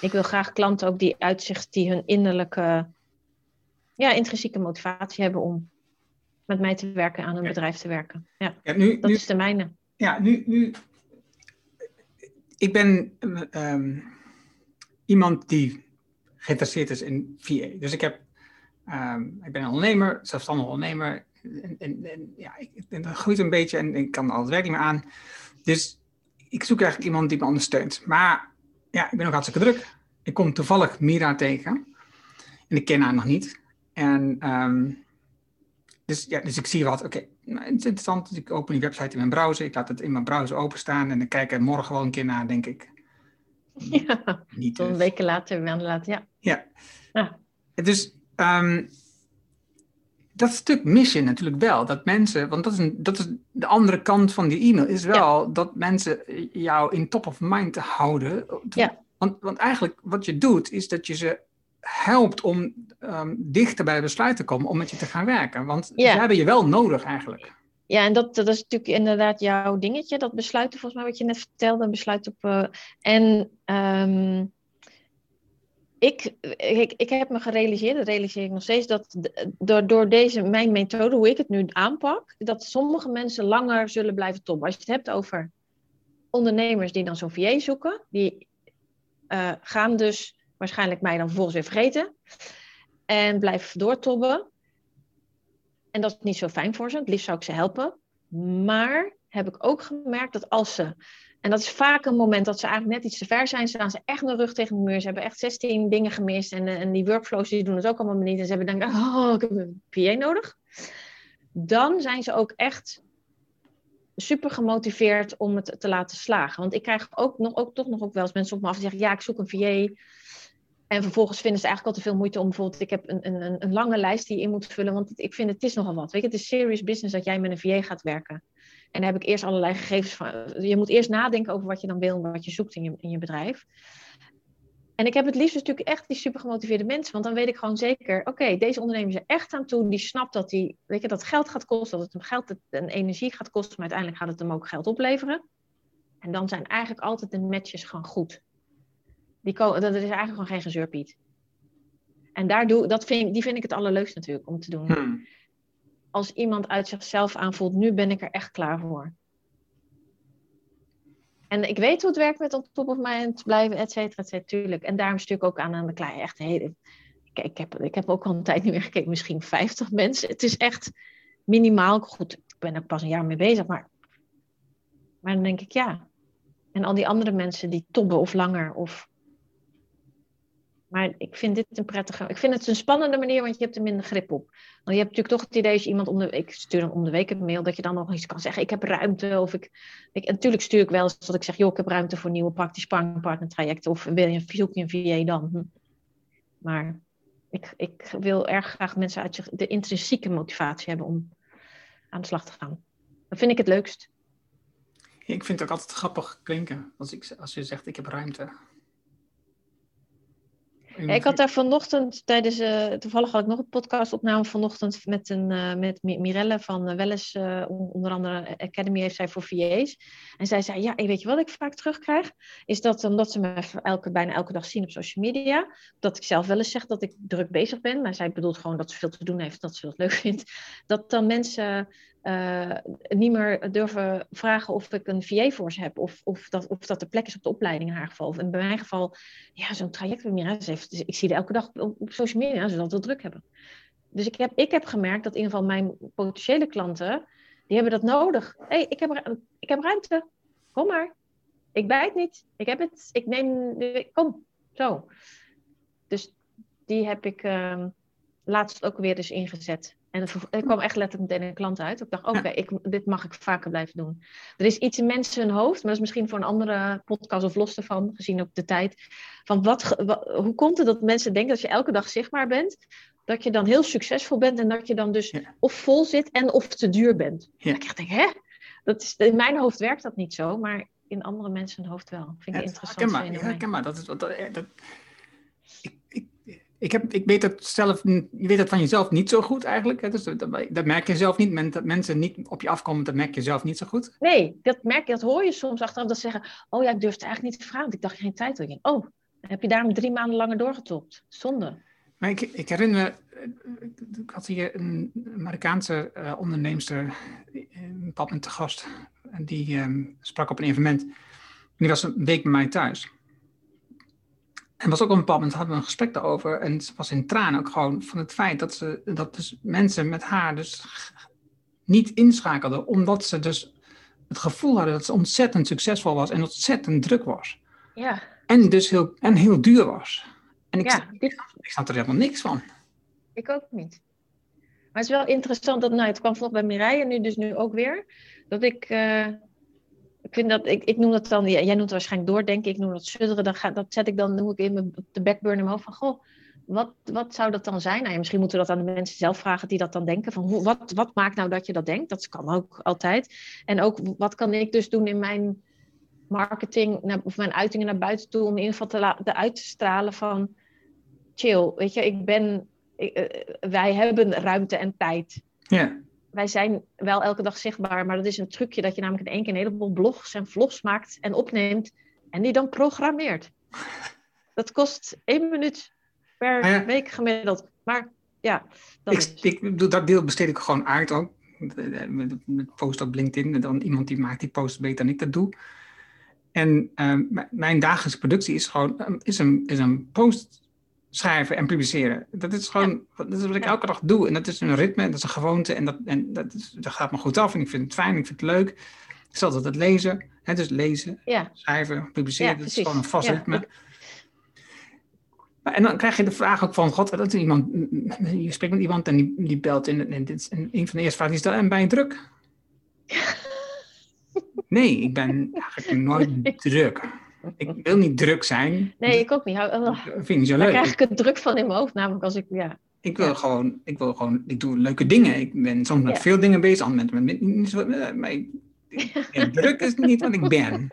Ik wil graag klanten ook die uitzicht, die hun innerlijke, ja, intrinsieke motivatie hebben om met mij te werken, aan een bedrijf te werken. Ja, ja nu, dat is de mijne. Ja, nu, nu ik ben um, iemand die geïnteresseerd is in VA. Dus ik, heb, um, ik ben een ondernemer, zelfstandig ondernemer. En, en, en ja, ik, en dat groeit een beetje en ik kan al het werk niet meer aan. Dus ik zoek eigenlijk iemand die me ondersteunt. Maar ja, ik ben ook hartstikke druk. Ik kom toevallig Mira tegen. En ik ken haar nog niet. En um, dus, ja, dus ik zie wat, oké, nou, het is interessant. Dus ik open die website in mijn browser. Ik laat het in mijn browser openstaan. En dan kijk ik er morgen wel een keer naar, denk ik. Ja, niet een dus. weken later, maanden later, ja. Ja. ja. Dus um, dat stuk mis je natuurlijk wel. Dat mensen, want dat is, een, dat is de andere kant van die e-mail, is wel dat mensen jou in top of mind houden. Ja. Want, want eigenlijk wat je doet, is dat je ze helpt om um, dichter bij besluit te komen om met je te gaan werken. Want ja. ze hebben je wel nodig eigenlijk. Ja, en dat, dat is natuurlijk inderdaad jouw dingetje, dat besluiten volgens mij wat je net vertelde, besluit op... Uh, en um, ik, ik, ik heb me gerealiseerd, dat realiseer ik nog steeds, dat door, door deze, mijn methode, hoe ik het nu aanpak, dat sommige mensen langer zullen blijven toppen. Als je het hebt over ondernemers die dan zo'n VA zoeken, die uh, gaan dus waarschijnlijk mij dan vervolgens weer vergeten. En blijf doortobben. En dat is niet zo fijn voor ze. Het liefst zou ik ze helpen. Maar heb ik ook gemerkt dat als ze. En dat is vaak een moment dat ze eigenlijk net iets te ver zijn. Staan ze echt een rug tegen de muur. Ze hebben echt 16 dingen gemist. En, en die workflows die doen het ook allemaal niet. En ze hebben dan oh, ik heb een PA nodig. Dan zijn ze ook echt super gemotiveerd om het te laten slagen. Want ik krijg ook, nog, ook toch nog ook wel eens mensen op me af die zeggen... ja, ik zoek een VA en vervolgens vinden ze eigenlijk al te veel moeite om bijvoorbeeld, ik heb een, een, een lange lijst die je in moet vullen, want ik vind het is nogal wat. Weet je, het is serious business dat jij met een VA gaat werken. En daar heb ik eerst allerlei gegevens van. Je moet eerst nadenken over wat je dan wil en wat je zoekt in je, in je bedrijf. En ik heb het liefst natuurlijk echt die super gemotiveerde mensen, want dan weet ik gewoon zeker, oké, deze ondernemer is er echt aan toe, die snapt dat die, weet je, dat geld gaat kosten, dat het hem geld en energie gaat kosten, maar uiteindelijk gaat het hem ook geld opleveren. En dan zijn eigenlijk altijd de matches gewoon goed. Die dat is eigenlijk gewoon geen gezeurpiet. En daar doe, dat vind, die vind ik het allerleukst natuurlijk om te doen. Hmm. Als iemand uit zichzelf aanvoelt, nu ben ik er echt klaar voor. En ik weet hoe het werkt met op top of mind blijven, et cetera, et cetera, tuurlijk. En daarom stuur ik ook aan aan de kleine, echt hele... Ik, ik, heb, ik heb ook al een tijd niet meer gekeken, misschien 50 mensen. Het is echt minimaal. Goed, ik ben er pas een jaar mee bezig, maar... Maar dan denk ik, ja. En al die andere mensen die tobben of langer of maar ik vind dit een prettige. Ik vind het een spannende manier, want je hebt er minder grip op. Want je hebt natuurlijk toch het idee, als iemand om de week stuur dan om de week een mail, dat je dan nog iets kan zeggen. Ik heb ruimte. Of ik, ik natuurlijk stuur ik wel eens dat ik zeg, joh, ik heb ruimte voor nieuwe praktisch trajecten. Of wil je, zoek je een VA dan? Hm. Maar ik, ik wil erg graag mensen uit zich de intrinsieke motivatie hebben om aan de slag te gaan. Dat vind ik het leukst. Ik vind het ook altijd grappig klinken als, ik, als je zegt, ik heb ruimte. Ik had daar vanochtend tijdens, uh, toevallig had ik nog een podcastopname vanochtend met, een, uh, met Mirelle van uh, Welles, onder andere Academy heeft zij voor VA's. En zij zei, ja, weet je wat ik vaak terugkrijg? Is dat omdat ze me elke, bijna elke dag zien op social media, dat ik zelf wel eens zeg dat ik druk bezig ben, maar zij bedoelt gewoon dat ze veel te doen heeft, dat ze dat leuk vindt. Dat dan mensen uh, niet meer durven vragen of ik een VA voor ze heb. Of, of, dat, of dat er plek is op de opleiding in haar geval. Of in mijn geval, ja, zo'n traject bij ik zie er elke dag op, social media, ze dat wel druk hebben. Dus ik heb, ik heb gemerkt dat in ieder geval mijn potentiële klanten, die hebben dat nodig. Hey, ik, heb, ik heb ruimte. Kom maar. Ik bijt niet. Ik heb het. Ik neem. Kom. Zo. Dus die heb ik uh, laatst ook weer dus ingezet. En het, kwam echt letterlijk meteen een klant uit. Ik dacht, oké, ik dit mag ik vaker blijven doen. Er is iets in mensen hun hoofd, maar dat is misschien voor een andere podcast of los ervan, gezien ook de tijd. Van wat, hoe komt het dat mensen denken dat je elke dag zichtbaar bent? dat je dan heel succesvol bent en dat je dan dus Ja. of vol zit en of te duur bent. Ja. Dat ik echt denk, hè? Dat is, in mijn hoofd werkt dat niet zo, maar in andere mensen hoofd wel. Vind ik Ja, interessant herkenbaar, herkenbaar. Dat is, wat- dat, dat, ik, ik, ik, heb, ik weet dat zelf, je weet dat van jezelf niet zo goed eigenlijk. hè, Dus dat, merk je zelf niet. Dat mensen niet op je afkomen, dat merk je zelf niet zo goed. Nee, dat merk je, dat hoor je soms achteraf. Dat ze zeggen, oh ja, ik durfde eigenlijk niet te vragen, want ik dacht geen tijd. Ik denk, oh, heb je daarom drie maanden langer doorgetopt. Zonde. Maar ik, ik herinner me, eh, ik had hier een Amerikaanse eh onderneemster, eh, een moment te gast. En die ehm, sprak op een evenement. En die was een week bij mij thuis. En was ook op een bepaald moment hadden we een gesprek daarover. En ze was in tranen ook gewoon van het feit dat, ze, dat dus mensen met haar dus niet inschakelden. Omdat ze dus het gevoel hadden dat ze ontzettend succesvol was en ontzettend druk was. Ja, En dus heel, en heel duur was. En ik, ja dit, ik snap er helemaal niks van. ik ook niet. Maar het is wel interessant dat, nou, het kwam vlog bij Mireille, nu dus nu ook weer. Dat ik, eh, ik vind dat, ik, ik noem dat dan, jij noemt het waarschijnlijk doordenken, ik noem dat sudderen. Dat, ga, dat zet ik dan, noem ik in mijn, de backburner in mijn hoofd van, goh, wat, wat zou dat dan zijn? Nou, ja, misschien moeten we dat aan de mensen zelf vragen die dat dan denken. Van hoe, wat, wat maakt nou dat je dat denkt? Dat kan ook altijd. En ook, wat kan ik dus doen in mijn marketing, of mijn uitingen naar buiten toe, om in ieder te, la- te uit te stralen van, chill, weet je, ik ben, eh, wij hebben ruimte en tijd. Ja. Wij zijn wel elke dag zichtbaar, maar dat is een trucje dat je namelijk in één keer een heleboel blogs en vlogs maakt en opneemt en die dan programmeert. Dat kost één minuut per Ah ja. week gemiddeld. Maar ja, dat Ik, is. ik, dat deel besteed ik gewoon uit ook. Met, post op LinkedIn. En dan iemand die maakt die post beter dan ik dat doe. En ehm, mijn dagelijkse productie is gewoon ehm, is een, is een post schrijven en publiceren. Dat is gewoon dat is wat ik Ja. elke dag doe. En dat is een ritme, dat is een gewoonte. En dat, en dat, is, dat gaat me goed af. En ik vind het fijn, ik vind het leuk. Ik zal altijd lezen. Hè, dus lezen, Ja, schrijven, publiceren. Dat is gewoon een vast ritme. En dan krijg je de vraag ook van, god, dat is iemand, je spreekt met iemand en die, die belt in, en, dit, is- en een van de eerste vragen is, en ben je druk? Nee, ik ben eigenlijk nooit druk. Ik wil niet druk zijn. nee, ik ook niet. Dat vind ik niet zo Daar leuk. krijg ik het druk van in mijn hoofd, namelijk als ik, ja. Ik wil Ja. gewoon, ik wil gewoon, ik doe leuke dingen. Ik ben soms met Ja. veel dingen bezig, andere mensen met zo, eh, maar ik- ik- druk is niet wat ik ben.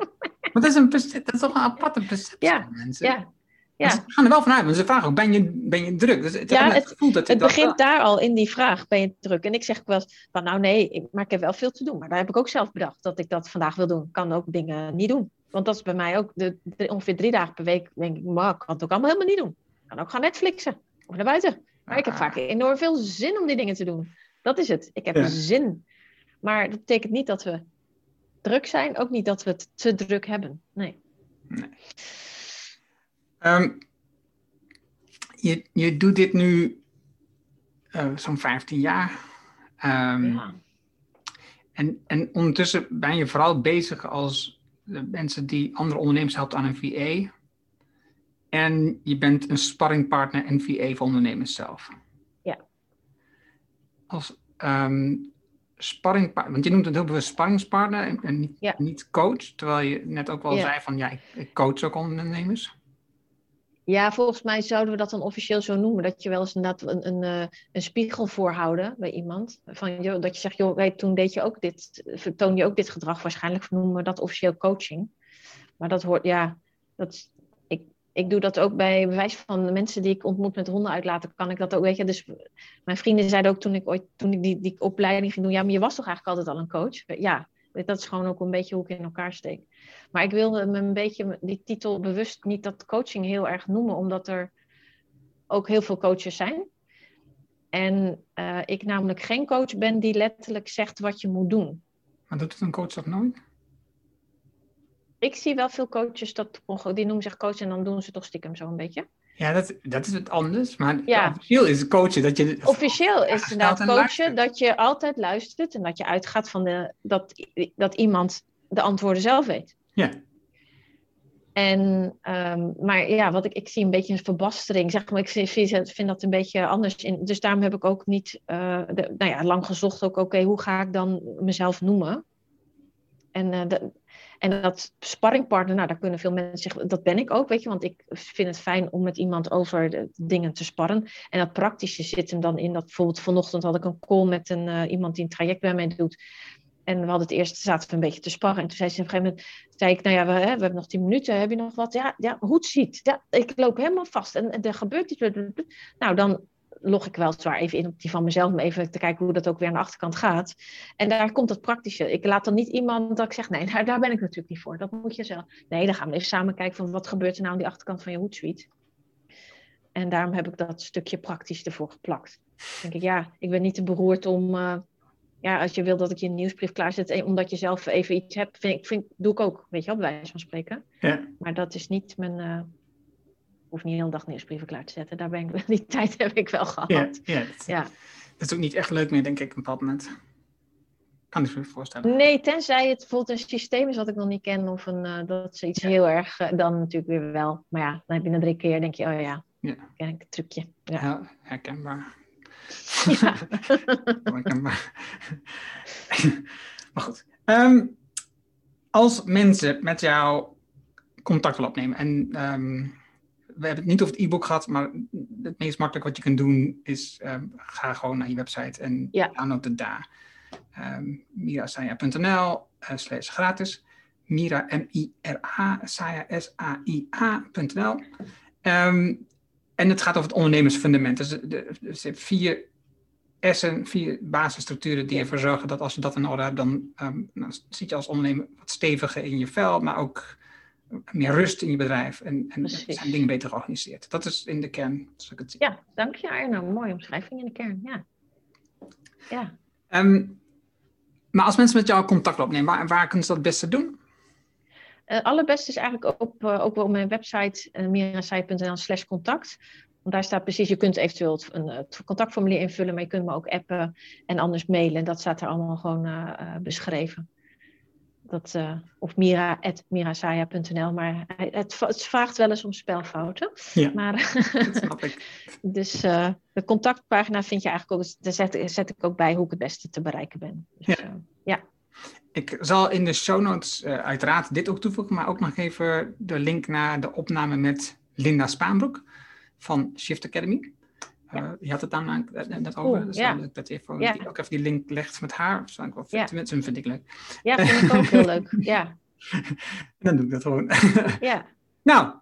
Maar dat is, een, dat is toch een aparte perceptie Ja, van mensen. Ja, ja. Ze gaan er wel vanuit, want ze vragen ook, ben je, ben je druk? Dus het, Ja, het, gevoel dat Het dat- begint daar al in die vraag, ben je druk? En ik zeg wel eens van, nou nee, ik, maar ik heb wel veel te doen. Maar daar heb ik ook zelf bedacht dat ik dat vandaag wil doen. Ik kan ook dingen niet doen. Want dat is bij mij ook de, de- ongeveer drie dagen per week. denk ik, maar ik kan het ook allemaal helemaal niet doen. Ik kan ook gaan Netflixen of naar buiten. Maar ik heb Ah. vaak enorm veel zin om die dingen te doen. Dat is het. Ik heb Ja. zin. Maar dat betekent niet dat we druk zijn. Ook niet dat we het te druk hebben. Nee. Ehm, je, je doet dit nu eh, zo'n 15 jaar. Ehm, Ja. en, en ondertussen ben je vooral bezig als de mensen die andere ondernemers helpt aan een VA. En je bent een sparringpartner en VA voor ondernemers zelf. Ja. Als ehm sparringpartner, want je noemt het heel bewust sparringspartner en, en niet, Ja. niet coach. Terwijl je net ook wel Ja. zei van ja, ik, ik coach ook ondernemers. Ja, volgens mij zouden we dat dan officieel zo noemen. Dat je wel eens inderdaad een, een, eh, een spiegel voorhouden bij iemand. Van, joh, dat je zegt, joh, hey, toen deed je ook dit, vertoon je ook dit gedrag. Waarschijnlijk noemen we dat officieel coaching. Maar dat hoort, ja, dat, ik, ik doe dat ook bij bewijs van de mensen die ik ontmoet met honden uitlaten. Kan ik dat ook, weet je. Dus mijn vrienden zeiden ook toen ik ooit, toen ik die, die opleiding ging doen. Ja, maar je was toch eigenlijk altijd al een coach? Ja, dat is gewoon ook een beetje hoe ik in elkaar steek. Maar ik wilde me een beetje die titel bewust niet dat coaching heel erg noemen, omdat er ook heel veel coaches zijn. En eh, ik namelijk geen coach ben die letterlijk zegt wat je moet doen. Maar doet het een coach dat nooit? Ik zie wel veel coaches dat die noemen zich coach en dan doen ze toch stiekem zo een beetje. Ja, dat, dat is het anders. Maar Ja. officieel is het coachen dat je... Officieel is inderdaad en coachen luistert. dat je altijd luistert en dat je uitgaat van de, dat, dat iemand de antwoorden zelf weet. Ja, En, ehm, maar ja, wat ik, ik zie een beetje een verbastering. Zeg maar, ik vind, vind dat een beetje anders. In, dus daarom heb ik ook niet, eh, de, nou ja, lang gezocht ook, oké, hoe ga ik dan mezelf noemen? En, eh, en dat sparringpartner, nou, daar kunnen veel mensen zeggen, dat ben ik ook, weet je, want ik vind het fijn om met iemand over dingen te sparren. En dat praktische zit hem dan in dat bijvoorbeeld vanochtend had ik een call met een, uh, iemand die een traject bij mij doet. En we hadden het eerst, zaten een beetje te sparren. En toen zei ze op een gegeven moment, zei ik, nou ja, we, hè, we hebben nog tien minuten, heb je nog wat? Ja, ja hoe ziet. Ja, ik loop helemaal vast en, en er gebeurt iets. Nou, dan log ik wel zwaar even in op die van mezelf, om even te kijken hoe dat ook weer aan de achterkant gaat. En daar komt het praktische. Ik laat dan niet iemand dat ik zeg, nee, daar, daar ben ik natuurlijk niet voor. Dat moet je zelf. Nee, dan gaan we even samen kijken van wat gebeurt er nou aan die achterkant van je hoedsuite. En daarom heb ik dat stukje praktisch ervoor geplakt. Dan denk ik, ja, ik ben niet te beroerd om, uh, ja, als je wil dat ik je een nieuwsbrief klaarzet, eh, omdat je zelf even iets hebt, vind ik, vind, doe ik ook, weet je op wijze van spreken. Ja. Maar dat is niet mijn, uh, hoef niet heel dag nieuwsbrieven klaar te zetten. Daar ben ik, die tijd heb ik wel gehad. Ja, ja, dat, ja. dat is ook niet echt leuk meer, denk ik, op een bepaald moment. Kan ik me voorstellen. Nee, tenzij het bijvoorbeeld een systeem is wat ik nog niet ken, of een, uh, dat ze iets heel erg, uh, dan natuurlijk weer wel. Maar ja, dan heb je een drie keer, denk je, oh ja, ja. ken ik het trucje. Ja, ja herkenbaar. Ja. herkenbaar. maar goed. Um, als mensen met jou contact willen opnemen en um, we hebben het niet over het e-book gehad, maar het meest makkelijk wat je kunt doen is um, ga gewoon naar je website en ja. download het daar. Um, mirasaya.nl uh, slash gratis. Mira, M-I-R-A, Saya, S-A-I-A.nl. Um, en het gaat over het ondernemersfundament. Dus er zijn vier essen, vier basisstructuren die ervoor zorgen dat als je dat in orde hebt, dan um, nou, zit je als ondernemer wat steviger in je vel, maar ook meer rust in je bedrijf en, en zijn dingen beter georganiseerd. Dat is in de kern, zoals ik het zie. Ja, dank je Arno. Mooie omschrijving in de kern, ja. ja. Um, maar als mensen met jou contact opnemen, waar, waar kunnen ze dat het beste doen? Het uh, allerbeste is eigenlijk op, uh, ook wel op mijn website uh, mirasai.nl slash contact. Want daar staat precies, je kunt eventueel een, het contactformulier invullen, maar je kunt me ook appen en anders mailen. Dat staat er allemaal gewoon beschreven. Dat, uh, of mira.mirasaya.nl, maar het, het, vraagt wel eens om spelfouten. Ja, maar, dat snap ik. dus uh, de contactpagina vind je eigenlijk ook, daar zet, zet, ik ook bij hoe ik het beste te bereiken ben. Dus, ja. Uh, ja. Ik zal in de show notes uiteraard dit ook toevoegen, maar ook nog even de link naar de opname met Linda Spaanbroek van Shift Academy. Uh, je had het daar net over. Oeh, dus ja. dat dat even, ja. die, ook even die link legt met haar. Dat zou ik wel ja. Tenminste, vind ik leuk. Ja, vind ik ook heel leuk. Ja. Dan doe ik dat gewoon. ja. Nou,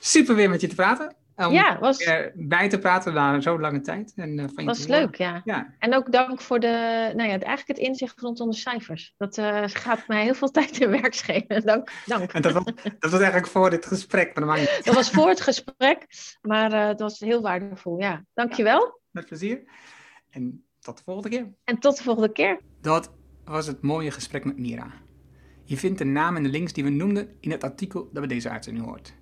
super weer met je te praten. Om ja, was... bij te praten na zo'n lange tijd. En, uh, van was leuk, ja. ja. En ook dank voor de, nou ja, eigenlijk het inzicht rondom de cijfers. Dat uh, gaat mij heel veel tijd in werk schelen. Dank. dank. En dat, was, dat was eigenlijk voor dit gesprek. Maar dat, dat was voor het gesprek, maar uh, het was heel waardevol. Ja, dankjewel. Ja, met plezier. En tot de volgende keer. En tot de volgende keer. Dat was het mooie gesprek met Mira. Je vindt de naam en de links die we noemden in het artikel dat bij deze uitzending hoort.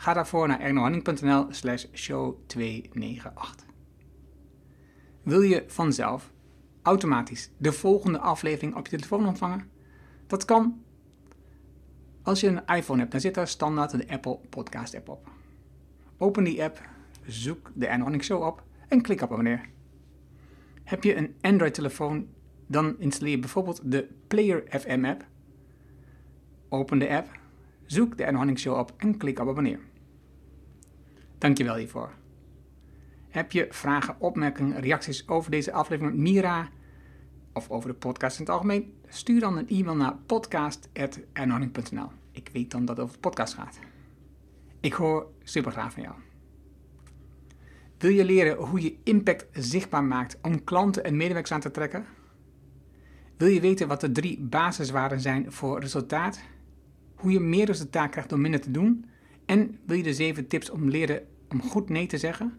Ga daarvoor naar ernohanning.nl slash show 298. Wil je vanzelf automatisch de volgende aflevering op je telefoon ontvangen? Dat kan. Als je een iPhone hebt, dan zit daar standaard de Apple Podcast app op. Open die app, zoek de Ernohanning Show op en klik op abonneer. Heb je een Android telefoon, dan installeer je bijvoorbeeld de Player FM app. Open de app, zoek de Ernohanning Show op en klik op abonneer. Dankjewel hiervoor. Heb je vragen, opmerkingen, reacties over deze aflevering met Mira of over de podcast in het algemeen? Stuur dan een e-mail naar podcast.ernorning.nl. Ik weet dan dat het over de podcast gaat. Ik hoor super graag van jou. Wil je leren hoe je impact zichtbaar maakt om klanten en medewerkers aan te trekken? Wil je weten wat de drie basiswaarden zijn voor resultaat? Hoe je meer resultaat krijgt door minder te doen? En wil je de zeven tips om leren om goed nee te zeggen?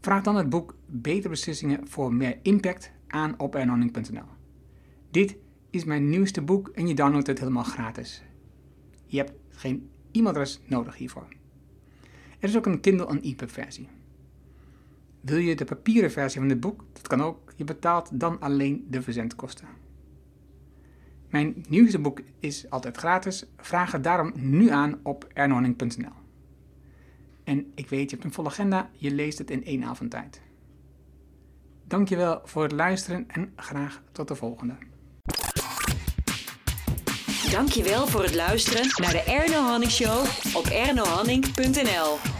Vraag dan het boek Betere beslissingen voor meer impact aan op ernoning.nl. Dit is mijn nieuwste boek en je downloadt het helemaal gratis. Je hebt geen e-mailadres nodig hiervoor. Er is ook een Kindle en EPUB versie. Wil je de papieren versie van dit boek? Dat kan ook. Je betaalt dan alleen de verzendkosten. Mijn nieuwste boek is altijd gratis. Vraag het daarom nu aan op ernorning.nl. En ik weet, je hebt een volle agenda, je leest het in één avond tijd. Dankjewel voor het luisteren en graag tot de volgende. Dankjewel voor het luisteren naar de Erno Hanning Show op ernohanning.nl.